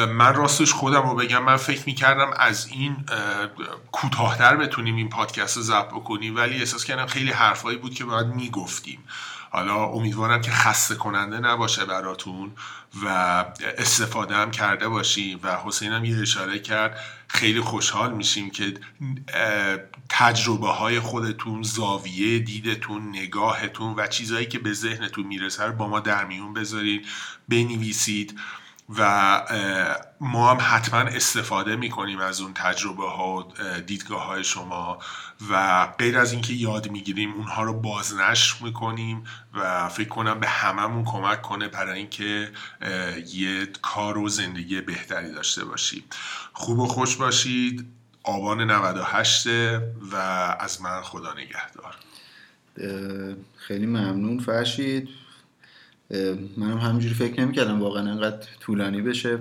من راستش خودم رو بگم من فکر می‌کردم از این کوتاهتر بتونیم این پادکست رو ضبط بکنیم ولی احساس کردم خیلی حرفایی بود که باید می‌گفتیم. حالا امیدوارم که خسته کننده نباشه براتون و استفاده هم کرده باشیم و حسین هم یه اشاره کرد. خیلی خوشحال میشیم که تجربه های خودتون زاویه دیدتون نگاهتون و چیزهایی که به ذهنتون می‌رسه با ما در میون بذارید بنویسید. و ما هم حتما استفاده می‌کنیم از اون تجربه ها و دیدگاه های شما و غیر از اینکه یاد می‌گیریم اونها رو بازنشر می‌کنیم و فکر کنم به هممون کمک کنه برای اینکه یه کار و زندگی بهتری داشته باشیم. خوب و خوش باشید. آبان 98 و از من خدا نگهدار. خیلی ممنون فرشید. منم همینجوری فکر نمی‌کردم واقعا انقدر طولانی بشه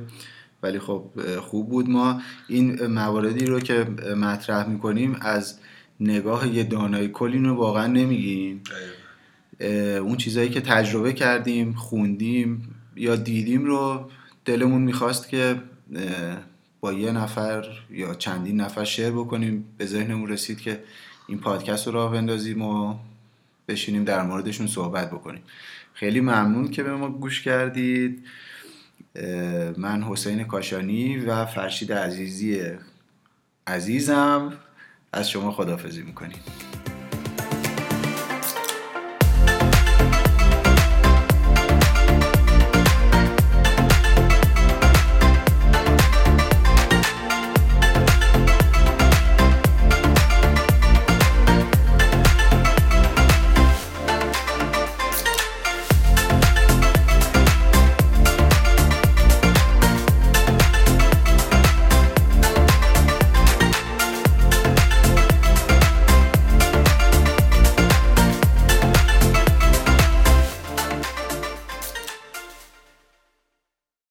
ولی خب خوب بود. ما این مواردی رو که مطرح می‌کنیم از نگاه یه دانای کلی رو واقعا نمیگیم اون چیزهایی که تجربه کردیم خوندیم یا دیدیم رو دلمون می‌خواست که با یه نفر یا چندین نفر شعر بکنیم. به ذهنمون رسید که این پادکست رو راه بندازیم و بشینیم در موردشون صحبت بکنیم. خیلی ممنون که به ما گوش کردید. من حسین کاشانی و فرشید عزیزی عزیزم. از شما خدافزی می‌کنیم.